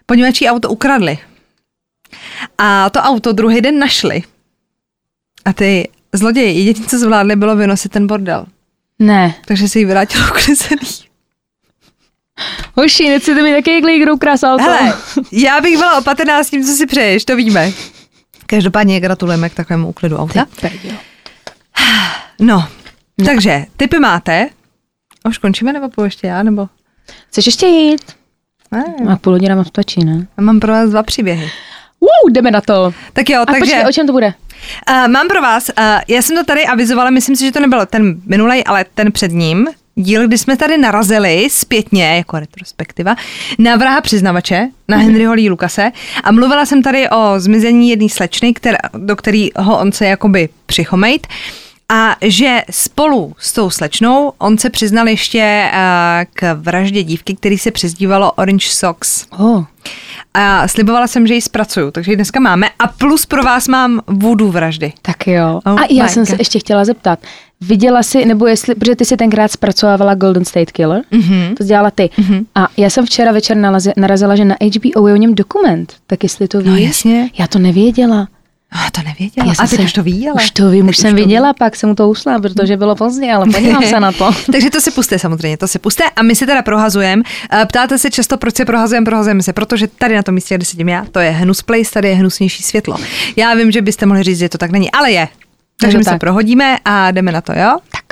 poněvadž jí auto ukradli. A to auto druhý den našli. A ty zloději, jediné, co zvládli, bylo vynosit ten bordel. Ne. Takže si ji vrátilo uklizený. Hoši, nechcete mi taky glígrou krás auto? Hele, [LAUGHS] já bych byla opatrná s tím, co si přeješ, to víme. Každopádně gratulujeme k takovému úklidu auta. Perdio. No, takže typy máte. Už končíme nebo půjdu ještě já, nebo? Chceš ještě jít? Ne, A půl hodina mám stačí, ne? já mám pro vás dva příběhy. Wow, jdeme na to. Tak jo, A takže počkej, o čem to bude? uh, mám pro vás, uh, já jsem to tady avizovala, myslím si, že to nebyl ten minulej, ale ten před ním, díl, kdy jsme tady narazili zpětně, jako retrospektiva, na vraha přiznavače, na Henryho Lee Lukase a mluvila jsem tady o zmizení jedné slečny, která, do kterého on se jakoby přichomejt a že spolu s tou slečnou on se přiznal ještě uh, k vraždě dívky, který se přezdívalo Orange Socks. Oh. A slibovala jsem, že ji zpracuju, takže ji dneska máme. A plus pro vás mám voodoo vraždy. Tak jo. Oh a já jsem se God. ještě chtěla zeptat. Viděla jsi, nebo jestli, protože ty si tenkrát zpracovávala Golden State Killer, mm-hmm. to dělala ty. Mm-hmm. A já jsem včera večer nalazi, narazila, že na HBO je o něm dokument. Tak jestli to víš. No jasně. Já to nevěděla. A to nevěděla. Já a jsem teď se- už to ví, ale... Už to vím, už jsem ví. viděla, pak jsem mu to usla, protože bylo pozdě, ale [LAUGHS] podívám se na to. [LAUGHS] Takže to si puste samozřejmě, to si puste a my si teda prohazujeme. Ptáte se často, proč se prohazujeme, prohazujeme se, protože tady na tom místě, kde sedím já, to je hnus place, tady je hnusnější světlo. Já vím, že byste mohli říct, že to tak není, ale je. Takže my se tak. prohodíme a jdeme na to, jo? Tak.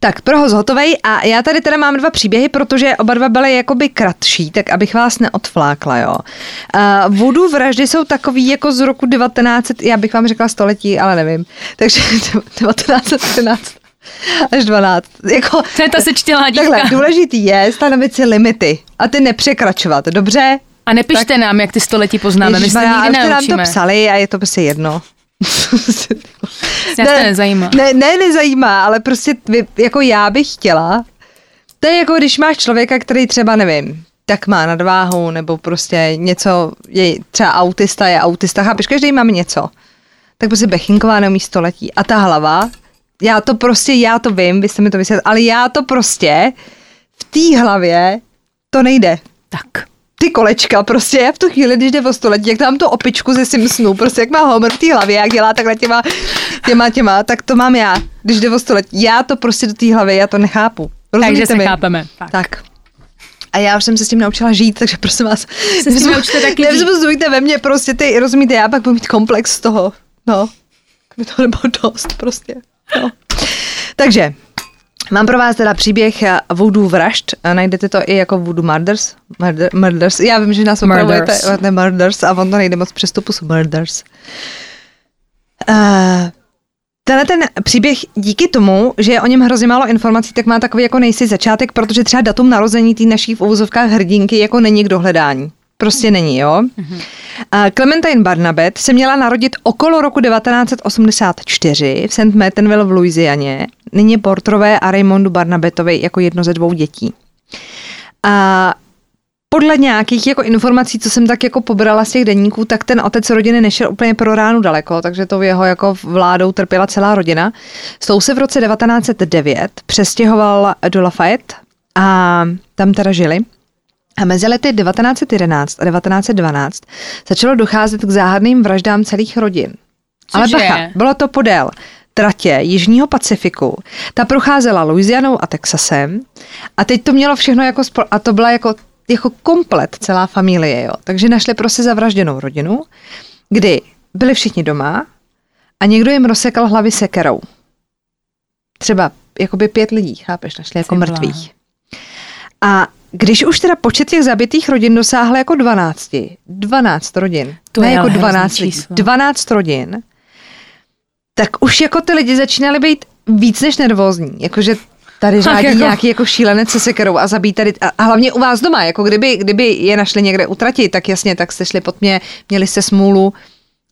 Tak, prohoz hotovej a já tady teda mám dva příběhy, protože oba dva byly jakoby kratší, tak abych vás neodflákla, jo. Uh, voodoo vraždy jsou takový jako z roku 1900, já bych vám řekla století, ale nevím. Takže [LAUGHS] 1913 až 12. Jako, To je ta sečtělá Takhle, důležitý je stanovit si limity a ty nepřekračovat, dobře? A nepište nám, jak ty století poznáme, my se nikdy nám to psali a je to prostě jedno. Nás to nezajímá. Ne, ne, nezajímá, ale prostě jako já bych chtěla. To je jako když máš člověka, který třeba, nevím, tak má nadváhu, nebo prostě něco, je třeba autista, je autista, chápeš, každý máme něco. Tak prostě Bechinková neumí století. A ta hlava, já to prostě, já to vím, vy jste mi to vysvětlili, ale já to prostě v té hlavě to nejde. Tak. Ty kolečka, prostě já v tu chvíli, když jde o století, jak tam tu opičku ze Simpsonů, prostě jak má Homer v té hlavě, jak dělá takhle těma, těma, těma, tak to mám já, když jde o století. Já to prostě do té hlavy, já to nechápu. Rozumíte Takže se mi? chápeme. Tak. Tak. A já už jsem se s tím naučila žít, takže prosím vás. Se s tím naučte taky žít. Nevzbuzujte ve mně prostě ty, rozumíte, já pak budu mít komplex z toho. No, mi to nebylo dost prostě. No. Takže, mám pro vás teda příběh eh, voodoo vražd. Eh, Najdete to i jako voodoo murders. Murder, murders. Já vím, že nás opravujete. Murders. Ne, murders. A on to nejde moc přestupu, jsou murders. Uh, Tenhle ten příběh díky tomu, že je o něm hrozně málo informací, tak má takový jako nejsi začátek, protože třeba datum narození té naší v uvozovkách hrdinky jako není k dohledání. Prostě není, jo. Mm-hmm. Clementine Barnabet se měla narodit okolo roku 1984 v St. Martinville v Louisianě. Nyní Portrové a Raymondu Barnabetovi jako jedno ze dvou dětí. A podle nějakých jako informací, co jsem tak jako pobrala z těch denníků, tak ten otec rodiny nešel úplně pro ránu daleko, takže to jeho jako vládou trpěla celá rodina. S tou se v roce 1909 přestěhoval do Lafayette a tam teda žili. A mezi lety 1911 a 1912 začalo docházet k záhadným vraždám celých rodin. Ale Cože? bacha, bylo to podél tratě Jižního Pacifiku. Ta procházela Louisianou a Texasem a teď to mělo všechno jako, spo- a to byla jako, jako komplet celá familie, jo. Takže našli prostě zavražděnou rodinu, kdy byli všichni doma a někdo jim rozsekal hlavy sekerou. Třeba jakoby pět lidí, chápeš, našli jako mrtvých. A když už teda počet těch zabitých rodin dosáhl jako 12, 12 rodin, To ne je jako ale hrozný 12 lidí, číslo. 12 rodin, tak už jako ty lidi začínali být víc než nervózní. Jakože tady řádí jako- nějaký jako šílenec se sekerou a zabít tady, a, a hlavně u vás doma, jako kdyby, kdyby je našli někde utratit, tak jasně, tak jste šli pod mě, měli jste smůlu,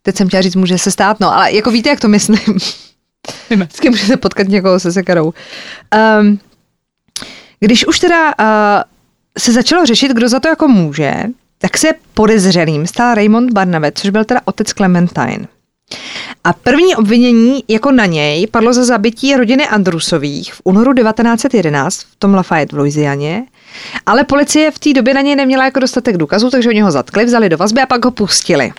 teď jsem chtěla říct, může se stát, no, ale jako víte, jak to myslím. Vždycky můžete potkat někoho se sekerou. Um, když už teda uh, se začalo řešit, kdo za to jako může, tak se podezřelým stal Raymond Barnabet, což byl teda otec Clementine. A první obvinění jako na něj padlo za zabití rodiny Andrusových v únoru 1911 v tom Lafayette v Louisianě. Ale policie v té době na něj neměla jako dostatek důkazů, takže oni ho zatkli, vzali do vazby a pak ho pustili.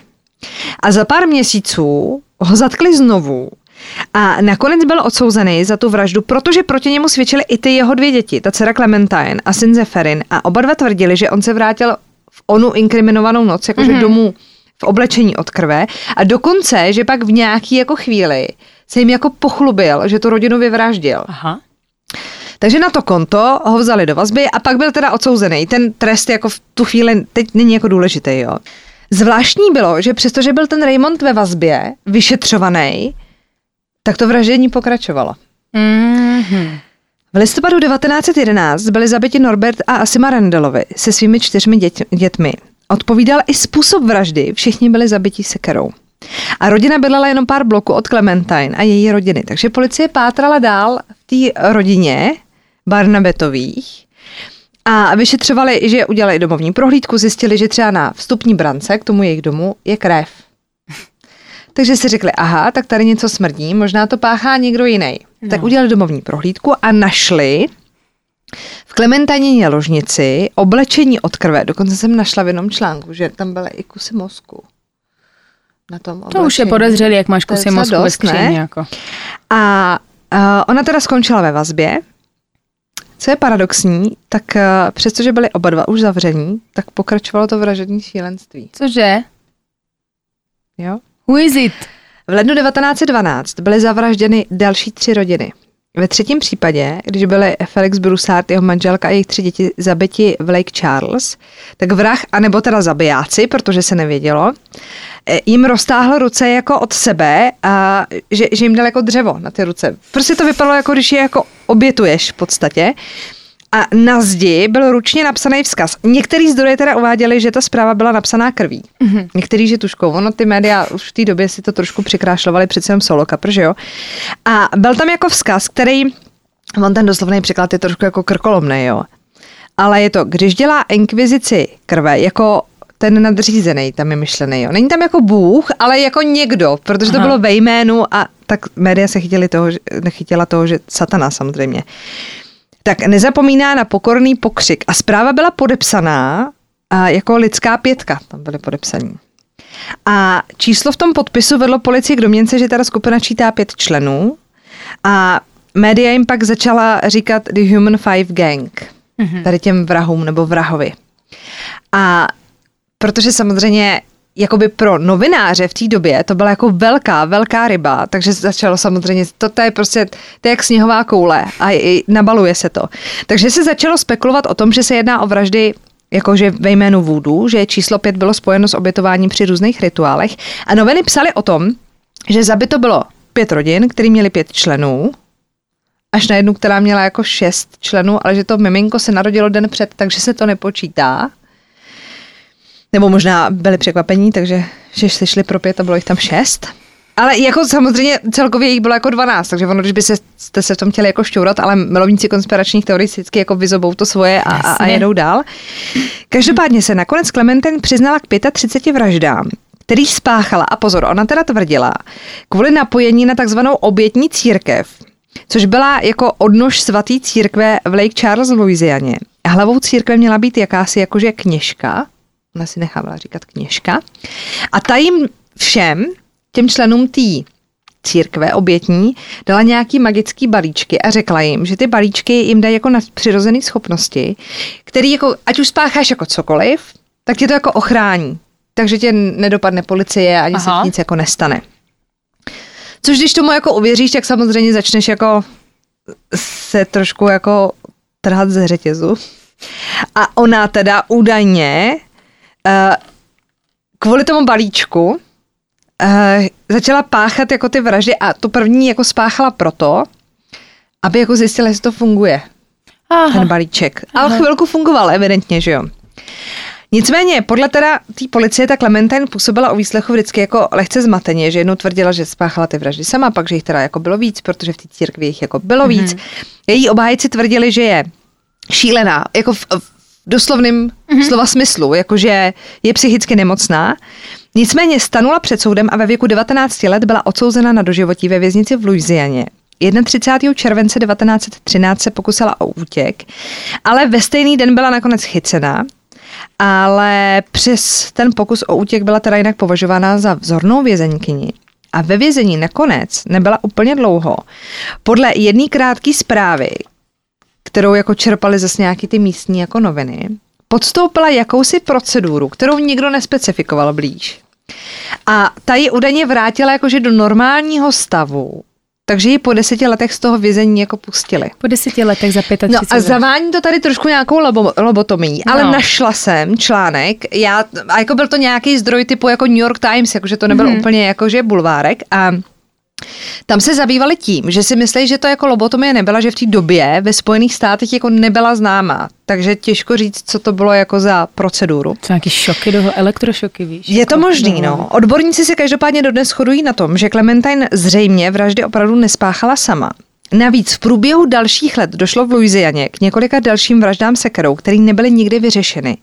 A za pár měsíců ho zatkli znovu a nakonec byl odsouzený za tu vraždu, protože proti němu svědčily i ty jeho dvě děti, ta dcera Clementine a syn Zeferin. A oba dva tvrdili, že on se vrátil v onu inkriminovanou noc, jakože mm-hmm. domů v oblečení od krve. A dokonce, že pak v nějaký jako chvíli se jim jako pochlubil, že tu rodinu vyvraždil. Aha. Takže na to konto ho vzali do vazby a pak byl teda odsouzený. Ten trest jako v tu chvíli teď není jako důležitý, jo. Zvláštní bylo, že přestože byl ten Raymond ve vazbě, vyšetřovaný, tak to vraždění pokračovalo. Mm-hmm. V listopadu 1911 byli zabiti Norbert a Asima Randelovi se svými čtyřmi dět, dětmi. Odpovídal i způsob vraždy, všichni byli zabiti sekerou. A rodina bydlela jenom pár bloků od Clementine a její rodiny, takže policie pátrala dál v té rodině Barnabetových a vyšetřovali, že udělali domovní prohlídku, zjistili, že třeba na vstupní brance k tomu jejich domu je krev. Takže si řekli, aha, tak tady něco smrdí, možná to páchá někdo jiný. No. Tak udělali domovní prohlídku a našli v Klementanině ložnici oblečení od krve. Dokonce jsem našla v jednom článku, že tam byly i kusy mozku. Na tom To už je oblečení. podezřelý, jak máš kusy mozku ve dost, skříni. Jako. A uh, ona teda skončila ve vazbě. Co je paradoxní, tak uh, přestože byli oba dva už zavření, tak pokračovalo to vražední šílenství. Cože? Jo? Who is it? V lednu 1912 byly zavražděny další tři rodiny. Ve třetím případě, když byly Felix Broussard, jeho manželka a jejich tři děti zabiti v Lake Charles, tak vrah, anebo teda zabijáci, protože se nevědělo, eh, jim roztáhl ruce jako od sebe a že, že jim dal jako dřevo na ty ruce. Prostě to vypadalo jako když je jako obětuješ v podstatě. A na zdi byl ručně napsaný vzkaz. Některý zdroje teda uváděli, že ta zpráva byla napsaná krví. Mm-hmm. Některý, že tuškou. Ono ty média už v té době si to trošku přikrášlovali přece jenom solo kapr, že jo? A byl tam jako vzkaz, který, on ten doslovný překlad je trošku jako krkolomný, jo? Ale je to, když dělá inkvizici krve, jako ten nadřízený tam je myšlený, jo. Není tam jako Bůh, ale jako někdo, protože to Aha. bylo ve jménu a tak média se chytili toho, že, nechytila toho, že satana samozřejmě tak nezapomíná na pokorný pokřik. A zpráva byla podepsaná a jako lidská pětka, tam byly podepsaní. A číslo v tom podpisu vedlo policii k domněnce, že teda skupina čítá pět členů a média jim pak začala říkat The Human Five Gang, mm-hmm. tady těm vrahům nebo vrahovi. A protože samozřejmě jakoby pro novináře v té době to byla jako velká, velká ryba, takže začalo samozřejmě, to, to je prostě, to je jak sněhová koule a i nabaluje se to. Takže se začalo spekulovat o tom, že se jedná o vraždy jakože ve jménu Voodoo, že číslo pět bylo spojeno s obětováním při různých rituálech a noviny psaly o tom, že zabito bylo pět rodin, který měli pět členů, až na jednu, která měla jako šest členů, ale že to miminko se narodilo den před, takže se to nepočítá. Nebo možná byli překvapení, takže že se šli pro pět a bylo jich tam šest. Ale jako samozřejmě celkově jich bylo jako 12, takže ono, když by se, v tom chtěli jako šťourat, ale milovníci konspiračních teorií vždycky jako vyzobou to svoje a, a, a jedou dál. Každopádně se nakonec Clementine přiznala k 35 vraždám, který spáchala, a pozor, ona teda tvrdila, kvůli napojení na takzvanou obětní církev, což byla jako odnož svatý církve v Lake Charles v Louisianě. A hlavou církve měla být jakási jakože kněžka, ona si nechávala říkat kněžka, a ta jim všem, těm členům té církve obětní, dala nějaký magický balíčky a řekla jim, že ty balíčky jim dají jako nadpřirozené schopnosti, který jako, ať už spácháš jako cokoliv, tak tě to jako ochrání. Takže tě nedopadne policie, ani se Aha. ti nic jako nestane. Což když tomu jako uvěříš, tak samozřejmě začneš jako se trošku jako trhat ze řetězu. A ona teda údajně kvůli tomu balíčku uh, začala páchat jako ty vraždy a to první jako spáchala proto, aby jako zjistila, jestli to funguje, Aha. ten balíček. Ale chvilku fungoval, evidentně, že jo. Nicméně, podle teda té policie, ta Clementine působila o výslechu vždycky jako lehce zmateně, že jednou tvrdila, že spáchala ty vraždy sama, pak, že jich teda jako bylo víc, protože v té církvi jich jako bylo víc. Její obhájci tvrdili, že je šílená, jako v, v doslovném slova smyslu, jakože je psychicky nemocná. Nicméně stanula před soudem a ve věku 19 let byla odsouzena na doživotí ve věznici v Louisianě. 31. července 1913 se pokusila o útěk, ale ve stejný den byla nakonec chycena, ale přes ten pokus o útěk byla teda jinak považována za vzornou vězeňkyni. A ve vězení nakonec nebyla úplně dlouho. Podle jedné krátké zprávy, kterou jako čerpali zase nějaký ty místní jako noviny, podstoupila jakousi proceduru, kterou nikdo nespecifikoval blíž. A ta ji údajně vrátila jakože do normálního stavu, takže ji po deseti letech z toho vězení jako pustili. Po deseti letech za 35 No a zavání to tady trošku nějakou lobo, lobotomí, ale No. našla jsem článek, já, a jako byl to nějaký zdroj typu jako New York Times, jakože to nebyl mm-hmm. úplně jakože bulvárek a tam se zabývali tím, že si myslí, že to jako lobotomie nebyla, že v té době ve Spojených státech jako nebyla známá. Takže těžko říct, co to bylo jako za proceduru. Co nějaký šoky do elektrošoky, víš? Je to Jako možný, do- no. Odborníci se každopádně dodnes shodují na tom, že Clementine zřejmě vraždy opravdu nespáchala sama. Navíc v průběhu dalších let došlo v Louisianě k několika dalším vraždám sekerou, které nebyly nikdy vyřešeny.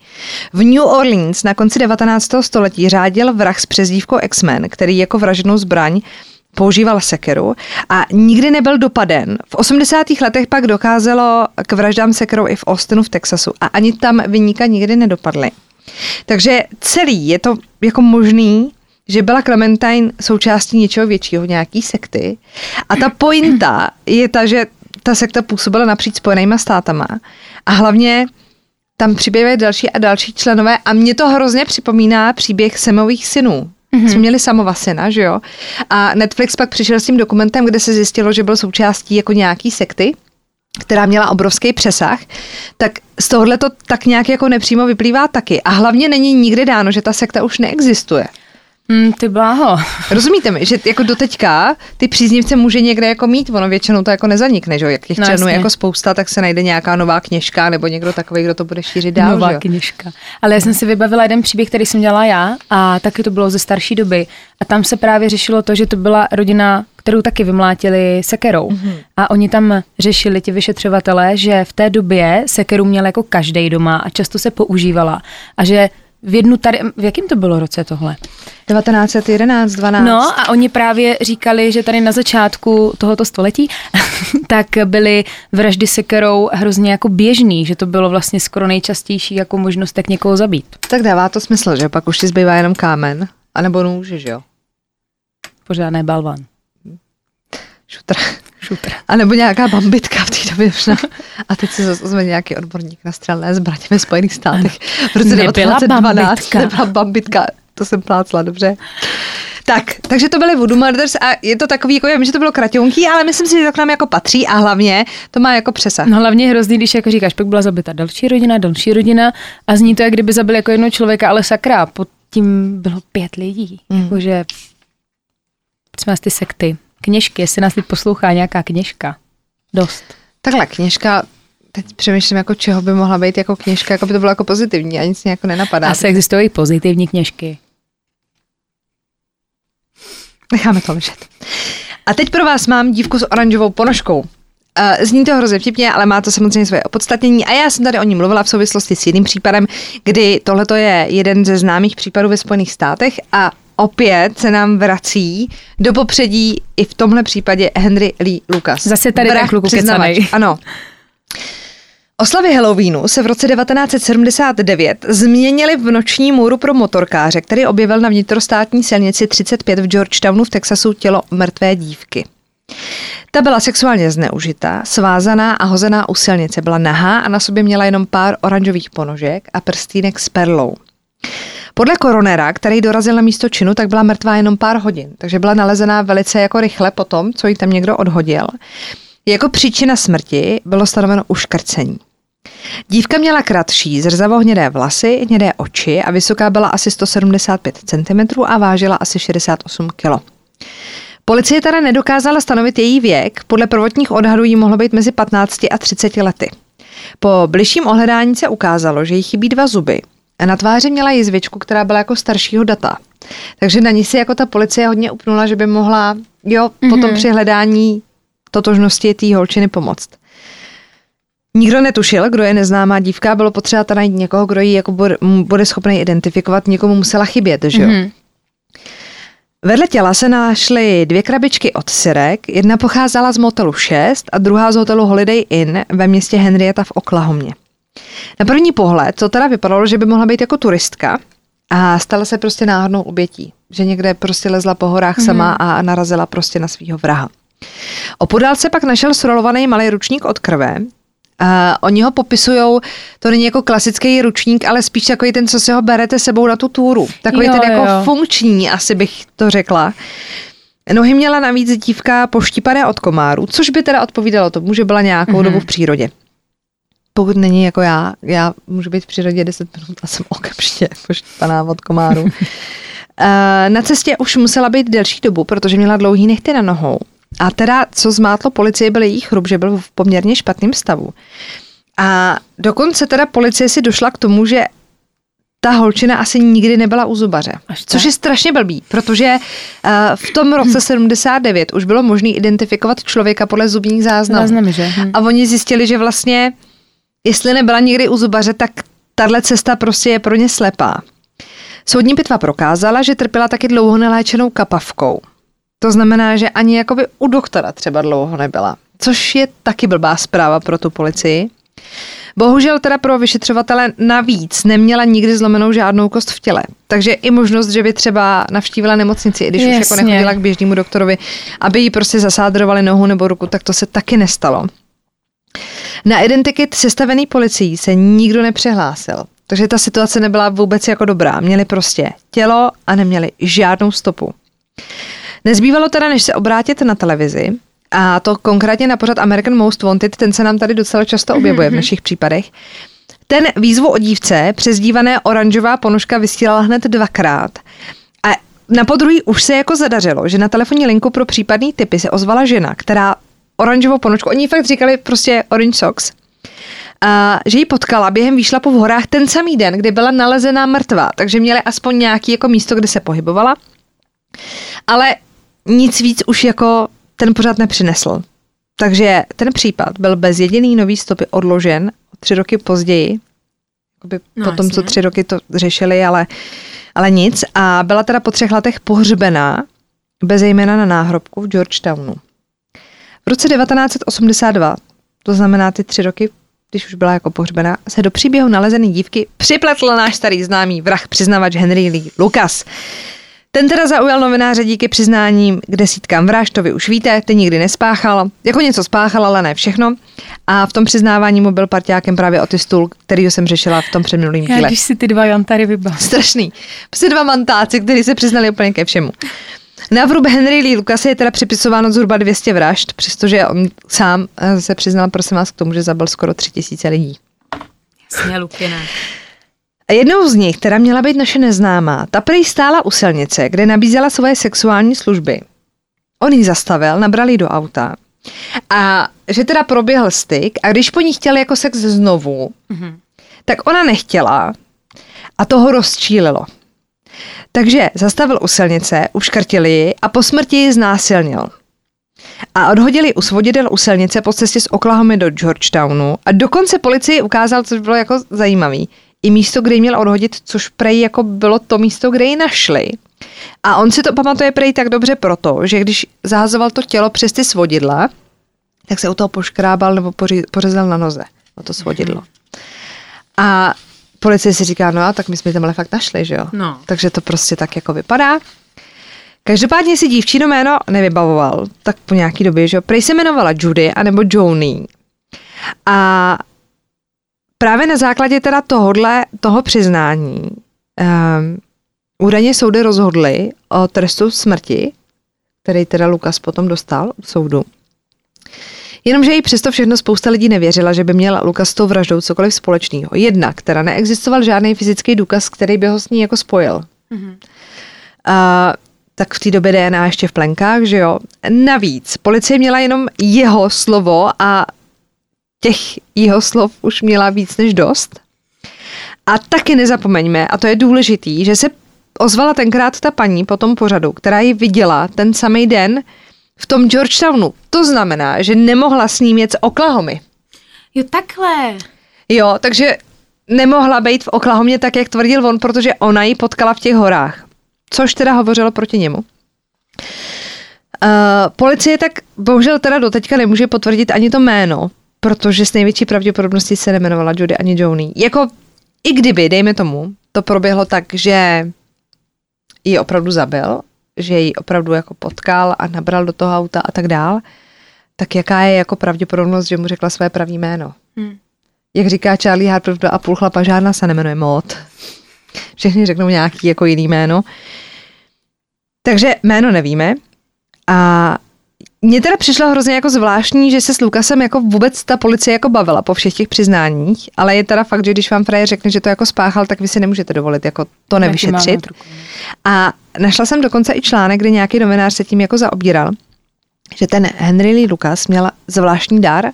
V New Orleans na konci 19. století řádil vrah s přezdívkou X-Men, který jako vražednou zbraň používal sekeru a nikdy nebyl dopaden. V 80. letech pak dokázalo k vraždám sekerou i v Austinu v Texasu a ani tam vyníka nikdy nedopadly. Takže celý je to jako možný, že byla Clementine součástí něčeho většího, nějaký sekty. A ta pointa je ta, že ta sekta působila napříč spojenýma státama. A hlavně tam přibývají další a další členové a mě to hrozně připomíná příběh Semových synů. Mm-hmm. Jsme měli samova syna, že jo? A Netflix pak přišel s tím dokumentem, kde se zjistilo, že byl součástí jako nějaký sekty, která měla obrovský přesah, tak z tohohle to tak nějak jako nepřímo vyplývá taky. A hlavně není nikdy dáno, že ta sekta už neexistuje. Hm, ty bláho. Rozumíte mi, že jako doteďka ty příznivce může někde jako mít, ono většinou to jako nezanikne, že jo? Jak těch No, členů je jako spousta, tak se najde nějaká nová kněžka nebo někdo takový, kdo to bude šířit dál, Nová že jo? knižka. Ale já jsem si vybavila jeden příběh, který jsem dělala já a taky to bylo ze starší doby. A tam se právě řešilo to, že to byla rodina, kterou taky vymlátili sekerou. Mhm. Mm-hmm. A oni tam řešili ti vyšetřovatelé, že v té době sekeru měl jako každý doma a často se používala. A že v jednu tady, v jakém to bylo roce tohle? 1911, 12. No a oni právě říkali, že tady na začátku tohoto století [LAUGHS] tak byly vraždy sekerou hrozně jako běžný, že to bylo vlastně skoro nejčastější jako možnost tak někoho zabít. Tak dává to smysl, že pak už ti zbývá jenom kámen, anebo nůž, že jo? Pořádný balvan. Šutr. Šutr. A nebo nějaká bambitka v té době možná. A teď se zase ozve nějaký odborník na střelné zbraně ve Spojených státech. V roce Nebyla 1912 bambitka. nebyla bambitka. To jsem plácla, dobře. Tak, takže to byly Voodoo Murders a je to takový, jako já vím, že to bylo kraťounký, ale myslím si, že to k nám jako patří a hlavně to má jako přesah. No hlavně je hrozný, když jako říkáš, pak byla zabita další rodina, další rodina a zní to, jak kdyby zabili jako jednoho člověka, ale sakra, pod tím bylo pět lidí. Mm. Jakože jsme ty sekty. Kněžky, jestli nás teď poslouchá nějaká kněžka. Dost. Takhle, kněžka, teď přemýšlím, jako čeho by mohla být jako kněžka, jako by to bylo jako pozitivní a nic mě jako nenapadá. Asi existují pozitivní kněžky. Necháme to ležet. A teď pro vás mám dívku s oranžovou ponožkou. Uh, zní to hrozně vtipně, ale má to samozřejmě svoje opodstatnění a já jsem tady o ní mluvila v souvislosti s jiným případem, kdy tohle je jeden ze známých případů ve Spojených státech a opět se nám vrací do popředí i v tomhle případě Henry Lee Lucas. Zase tady ten Vrah kluk ukecanej. Ano. Oslavy Halloweenu se v roce 1979 změnily v noční můru pro motorkáře, který objevil na vnitrostátní silnici 35 v Georgetownu v Texasu tělo mrtvé dívky. Ta byla sexuálně zneužitá, svázaná a hozená u silnice. Byla nahá a na sobě měla jenom pár oranžových ponožek a prstínek s perlou. Podle koronera, který dorazil na místo činu, tak byla mrtvá jenom pár hodin, takže byla nalezená velice jako rychle potom, co ji tam někdo odhodil. Jako příčina smrti bylo stanoveno uškrcení. Dívka měla kratší, zrzavohnědé vlasy, hnědé oči a vysoká byla asi 175 cm a vážila asi 68 kg. Policie teda nedokázala stanovit její věk, podle prvotních odhadů jí mohlo být mezi 15 a 30 lety. Po bližším ohledání se ukázalo, že jí chybí dva zuby na tváři měla jizvičku, která byla jako staršího data. Takže na ní si jako ta policie hodně upnula, že by mohla jo, mm-hmm. potom při hledání totožnosti té holčiny pomoct. Nikdo netušil, kdo je neznámá dívka, bylo potřeba teda najít někoho, kdo ji jako bude, bude schopný identifikovat, někomu musela chybět, že jo? Mm-hmm. Vedle těla se našly dvě krabičky od syrek, jedna pocházela z motelu 6 a druhá z hotelu Holiday Inn ve městě Henrietta v Oklahomě. Na první pohled to teda vypadalo, že by mohla být jako turistka a stala se prostě náhodnou obětí, že někde prostě lezla po horách mm-hmm. sama a narazila prostě na svého vraha. Opodál se pak našel srolovaný malý ručník od krve, Uh, oni ho popisují, to není jako klasický ručník, ale spíš takový ten, co si ho berete sebou na tu túru. Takový Jo, ten jako jo. funkční, asi bych to řekla. Nohy měla navíc dívka poštípané od komáru, což by teda odpovídalo tomu, že byla nějakou mm-hmm. dobu v přírodě. Pokud není jako já, já můžu být v přírodě 10 minut a jsem okamžitě poštípaná od komáru. [LAUGHS] Eh, Na cestě už musela být delší dobu, protože měla dlouhý nechty na nohou. A teda, co zmátlo policii, byl její chrup, že byl v poměrně špatném stavu. A dokonce teda policie si došla k tomu, že ta holčina asi nikdy nebyla u zubaře. Což je strašně blbý, protože uh, v tom roce [LAUGHS] 79 už bylo možné identifikovat člověka podle zubních záznamů. Záznamy, že? Hm. A oni zjistili, že vlastně, jestli nebyla nikdy u zubaře, tak tahle cesta prostě je pro ně slepá. Soudní pitva prokázala, že trpěla taky dlouho neléčenou kapavkou. To znamená, že ani jakoby u doktora třeba dlouho nebyla. Což je taky blbá zpráva pro tu policii. Bohužel teda pro vyšetřovatele navíc neměla nikdy zlomenou žádnou kost v těle. Takže i možnost, že by třeba navštívila nemocnici, i když už jako Jasně. nechodila k běžnému doktorovi, aby jí prostě zasádrovali nohu nebo ruku, tak to se taky nestalo. Na identikit sestavený policií se nikdo nepřihlásil. Takže ta situace nebyla vůbec jako dobrá. Měli prostě tělo a neměli žádnou stopu. Nezbývalo teda, než se obrátit na televizi, a to konkrétně na pořad American Most Wanted, ten se nám tady docela často objevuje v [LAUGHS] našich případech. Ten výzvu o dívce, přezdívané oranžová ponožka, vysílala hned dvakrát. A na podruhý už se jako zadařilo, že na telefonní linku pro případný typy se ozvala žena, která oranžovou ponožku, oni fakt říkali prostě orange socks, a že ji potkala během výšlapu v horách ten samý den, kdy byla nalezená mrtvá, takže měli aspoň nějaký jako místo, kde se pohybovala. Ale nic víc už jako ten pořád nepřinesl. Takže ten případ byl bez jediný nový stopy odložen o tři roky později. No, po tom, co tři roky to řešili, ale, ale nic. A byla teda po třech letech pohřbená bez jména na náhrobku v Georgetownu. V roce 1982, to znamená ty tři roky, když už byla jako pohřbená, se do příběhu nalezený dívky připletl náš starý známý vrah přiznavač Henry Lee Lucas. Ten teda zaujal novináře díky přiznáním k desítkám vražd, to vy už víte, ty nikdy nespáchal. Jako něco spáchal, ale ne všechno. A v tom přiznávání mu byl partiákem právě Otis Toole, který jsem řešila v tom předminulým Já díle. když si ty dva jantary vybavím. Strašný. Prostě dva mantáci, kteří se přiznali úplně ke všemu. Na vrub Henry Lee Lucas je teda připisováno zhruba 200 vražd, přestože on sám eh, se přiznal, prosím vás, k tomu, že zabil skoro 3000 lidí. Jasně, Lukine. A jednou z nich, která měla být naše neznámá, ta prý stála u silnice, kde nabízela svoje sexuální služby. On ji zastavil, nabral ji do auta a že teda proběhl styk a když po ní chtěl jako sex znovu, mm-hmm. tak ona nechtěla a toho rozčílilo. Takže zastavil u silnice, uškrtili ji a po smrti ji znásilnil. A odhodili u svodidel u silnice po cestě z Oklahomy do Georgetownu a dokonce policii ukázal, což bylo jako zajímavý, i místo, kde ji měl odhodit, což prej jako bylo to místo, kde ji našli. A on si to pamatuje prej tak dobře proto, že když zahazoval to tělo přes ty svodidla, tak se u toho poškrábal nebo poři- pořezal na noze o to svodidlo. A policie si říká, no a tak my jsme tam ale fakt našli, že jo? No. Takže to prostě tak jako vypadá. Každopádně si dívčino jméno nevybavoval, tak po nějaký době, že jo. Prej se jmenovala Judy anebo Joni. A právě na základě teda tohodle, toho přiznání um, údajně soudy rozhodly o trestu smrti, který teda Lukas potom dostal u soudu. Jenomže i přesto všechno spousta lidí nevěřila, že by měl Lukas s tou vraždou cokoliv společného. Jednak, teda neexistoval žádný fyzický důkaz, který by ho s ní jako spojil. Mm-hmm. A, tak v té době DNA ještě v plenkách, že jo. Navíc, policie měla jenom jeho slovo a těch jeho slov už měla víc než dost. A taky nezapomeňme, a to je důležitý, že se ozvala tenkrát ta paní po tom pořadu, která ji viděla ten samý den v tom Georgetownu. To znamená, že nemohla s ním jet z Oklahomy. Jo, takhle. Jo, takže nemohla být v Oklahomě tak, jak tvrdil on, protože ona ji potkala v těch horách. což teda hovořilo proti němu. Uh, policie tak bohužel teda doteďka nemůže potvrdit ani to jméno, protože s největší pravděpodobností se nemenovala Judy ani Joni. Jako i kdyby, dejme tomu, to proběhlo tak, že ji opravdu zabil, že ji opravdu jako potkal a nabral do toho auta a tak dál, tak jaká je jako pravděpodobnost, že mu řekla své pravý jméno? Hmm. Jak říká Charlie Harper, a půl chlapa, žádná se nemenuje Mod. Všichni řeknou nějaký jako jiný jméno. Takže jméno nevíme. A mně teda přišlo hrozně jako zvláštní, že se s Lukasem jako vůbec ta policie jako bavila po všech těch přiznáních, ale je teda fakt, že když vám frajer řekne, že to jako spáchal, tak vy si nemůžete dovolit jako to nevyšetřit. A našla jsem dokonce i článek, kde nějaký novinář se tím jako zaobíral, že ten Henry Lee Lucas měl zvláštní dar,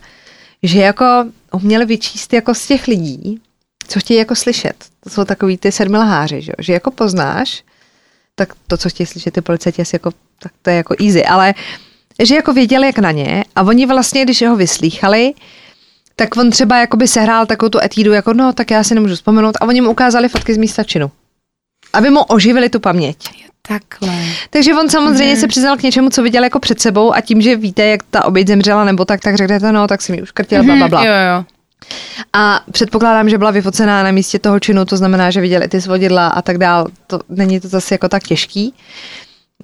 že jako uměl vyčíst jako z těch lidí, co chtějí jako slyšet. To jsou takový ty sedmilháři, že, že jako poznáš, tak to, co chtějí slyšet ty policajti, asi jako, tak to je jako easy, ale že jako věděli, jak na ně a oni vlastně, když ho vyslýchali, tak on třeba jakoby sehrál takovou tu etídu, jako no, tak já si nemůžu vzpomenout a oni mu ukázali fotky z místa činu. Aby mu oživili tu paměť. Takhle. Takže on samozřejmě se přiznal k něčemu, co viděl jako před sebou a tím, že víte, jak ta oběť zemřela nebo tak, tak řeknete, no, tak si mi uškrtil, bla, bla, bla. Jo, jo. A předpokládám, že byla vyfocená na místě toho činu, to znamená, že viděli ty svodidla a tak dál. To není to zase jako tak těžký.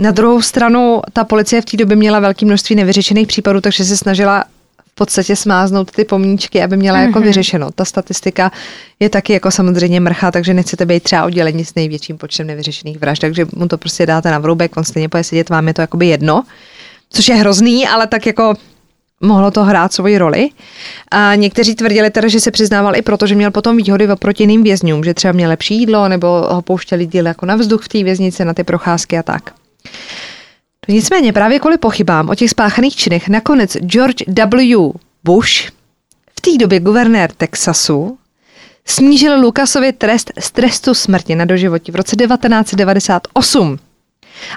Na druhou stranu, ta policie v té době měla velké množství nevyřešených případů, takže se snažila v podstatě smáznout ty pomníčky, aby měla jako vyřešeno. Ta statistika je taky jako samozřejmě mrchá, takže nechcete být třeba oddělení s největším počtem nevyřešených vražd, takže mu to prostě dáte na vroubek, on stejně pojede sedět, vám je to jakoby jedno, což je hrozný, ale tak jako mohlo to hrát svoji roli. A někteří tvrdili teda, že se přiznával i proto, že měl potom výhody oproti jiným vězňům, že třeba měl lepší jídlo, nebo ho pouštěli díl jako na vzduch v té věznici, na ty procházky a tak. Nicméně právě kvůli pochybám o těch spáchaných činech nakonec George W. Bush, v té době guvernér Texasu, snížil Lukasovi trest z trestu smrti na doživotí v roce 1998.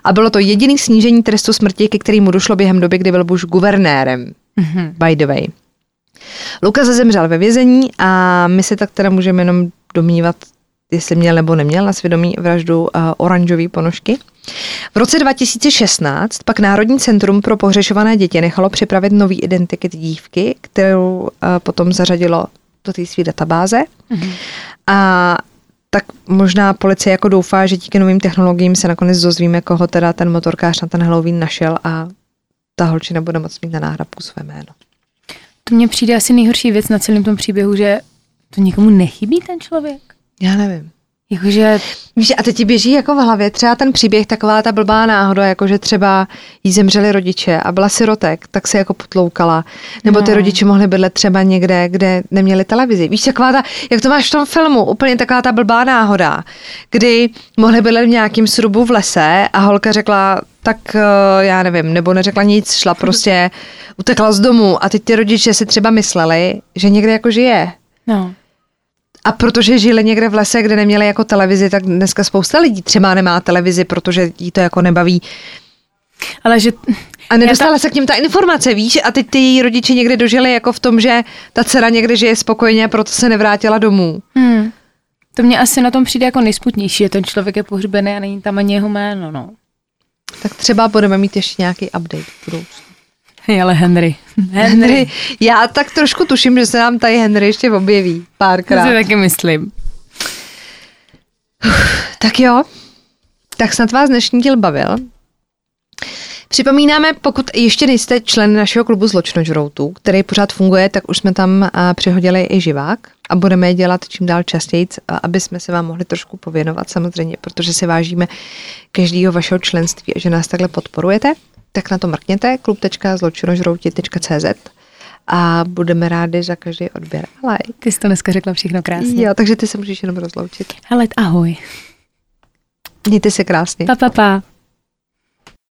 A bylo to jediný snížení trestu smrti, ke kterému došlo během doby, kdy byl Bush guvernérem. Mm-hmm. By the way. Lukas zemřel ve vězení a my se tak teda můžeme jenom domnívat, jestli měl nebo neměl na svědomí vraždu uh, oranžové ponožky. V roce 2016 pak Národní centrum pro pohřešované děti nechalo připravit nový identikit dívky, kterou uh, potom zařadilo do té své databáze. Mm-hmm. A tak možná policie jako doufá, že díky novým technologiím se nakonec dozvíme, koho teda ten motorkář na ten Halloween našel a ta holčina bude moct mít na náhrabku své jméno. To mně přijde asi nejhorší věc na celém tom příběhu, že to nikomu nechybí ten člověk. Já nevím. Jakože Víš, a teď ti běží jako v hlavě třeba ten příběh, taková ta blbá náhoda, jako že třeba jí zemřeli rodiče a byla sirotek, tak se jako potloukala. Nebo ty No. rodiče mohli bydlet třeba někde, kde neměli televizi. Víš, taková ta, jak to máš v tom filmu, úplně taková ta blbá náhoda, kdy mohli bydlet v nějakým srubu v lese a holka řekla, tak eh, já nevím, nebo neřekla nic, šla prostě, [LAUGHS] utekla z domu a teď ty rodiče si třeba mysleli, že někde jako žije. no. A protože žili někde v lese, kde neměli jako televizi, tak dneska spousta lidí třeba nemá televizi, protože jí to jako nebaví. Ale že A nedostala se k ním ta informace, víš? A teď ty její rodiče někde dožili jako v tom, že ta dcera někde žije spokojeně a proto se nevrátila domů. hmm, to mě asi na tom přijde jako nejsputnější, že ten člověk je pohřbený a není tam ani jeho jméno, no. Tak třeba budeme mít ještě nějaký update v budoucnu. Hej, ale Henry. Henry, já tak trošku tuším, že se nám tady Henry ještě objeví Já si párkrát. taky myslím. Tak jo, tak snad vás dnešní díl bavil. Připomínáme, pokud ještě nejste člen našeho klubu Zločinožroutů, který pořád funguje, tak už jsme tam přihodili i živák a budeme je dělat čím dál častěji, aby jsme se vám mohli trošku pověnovat samozřejmě, protože si vážíme každého vašeho členství a že nás takhle podporujete, tak na to mrkněte klub.zločinožrouti.cz a budeme rádi za každý odběr. Ale Ty jsi to dneska řekla všechno krásně. jo, takže ty se můžeš jenom rozloučit. Hele, ahoj. Mějte se krásně. Pa, pa, pa.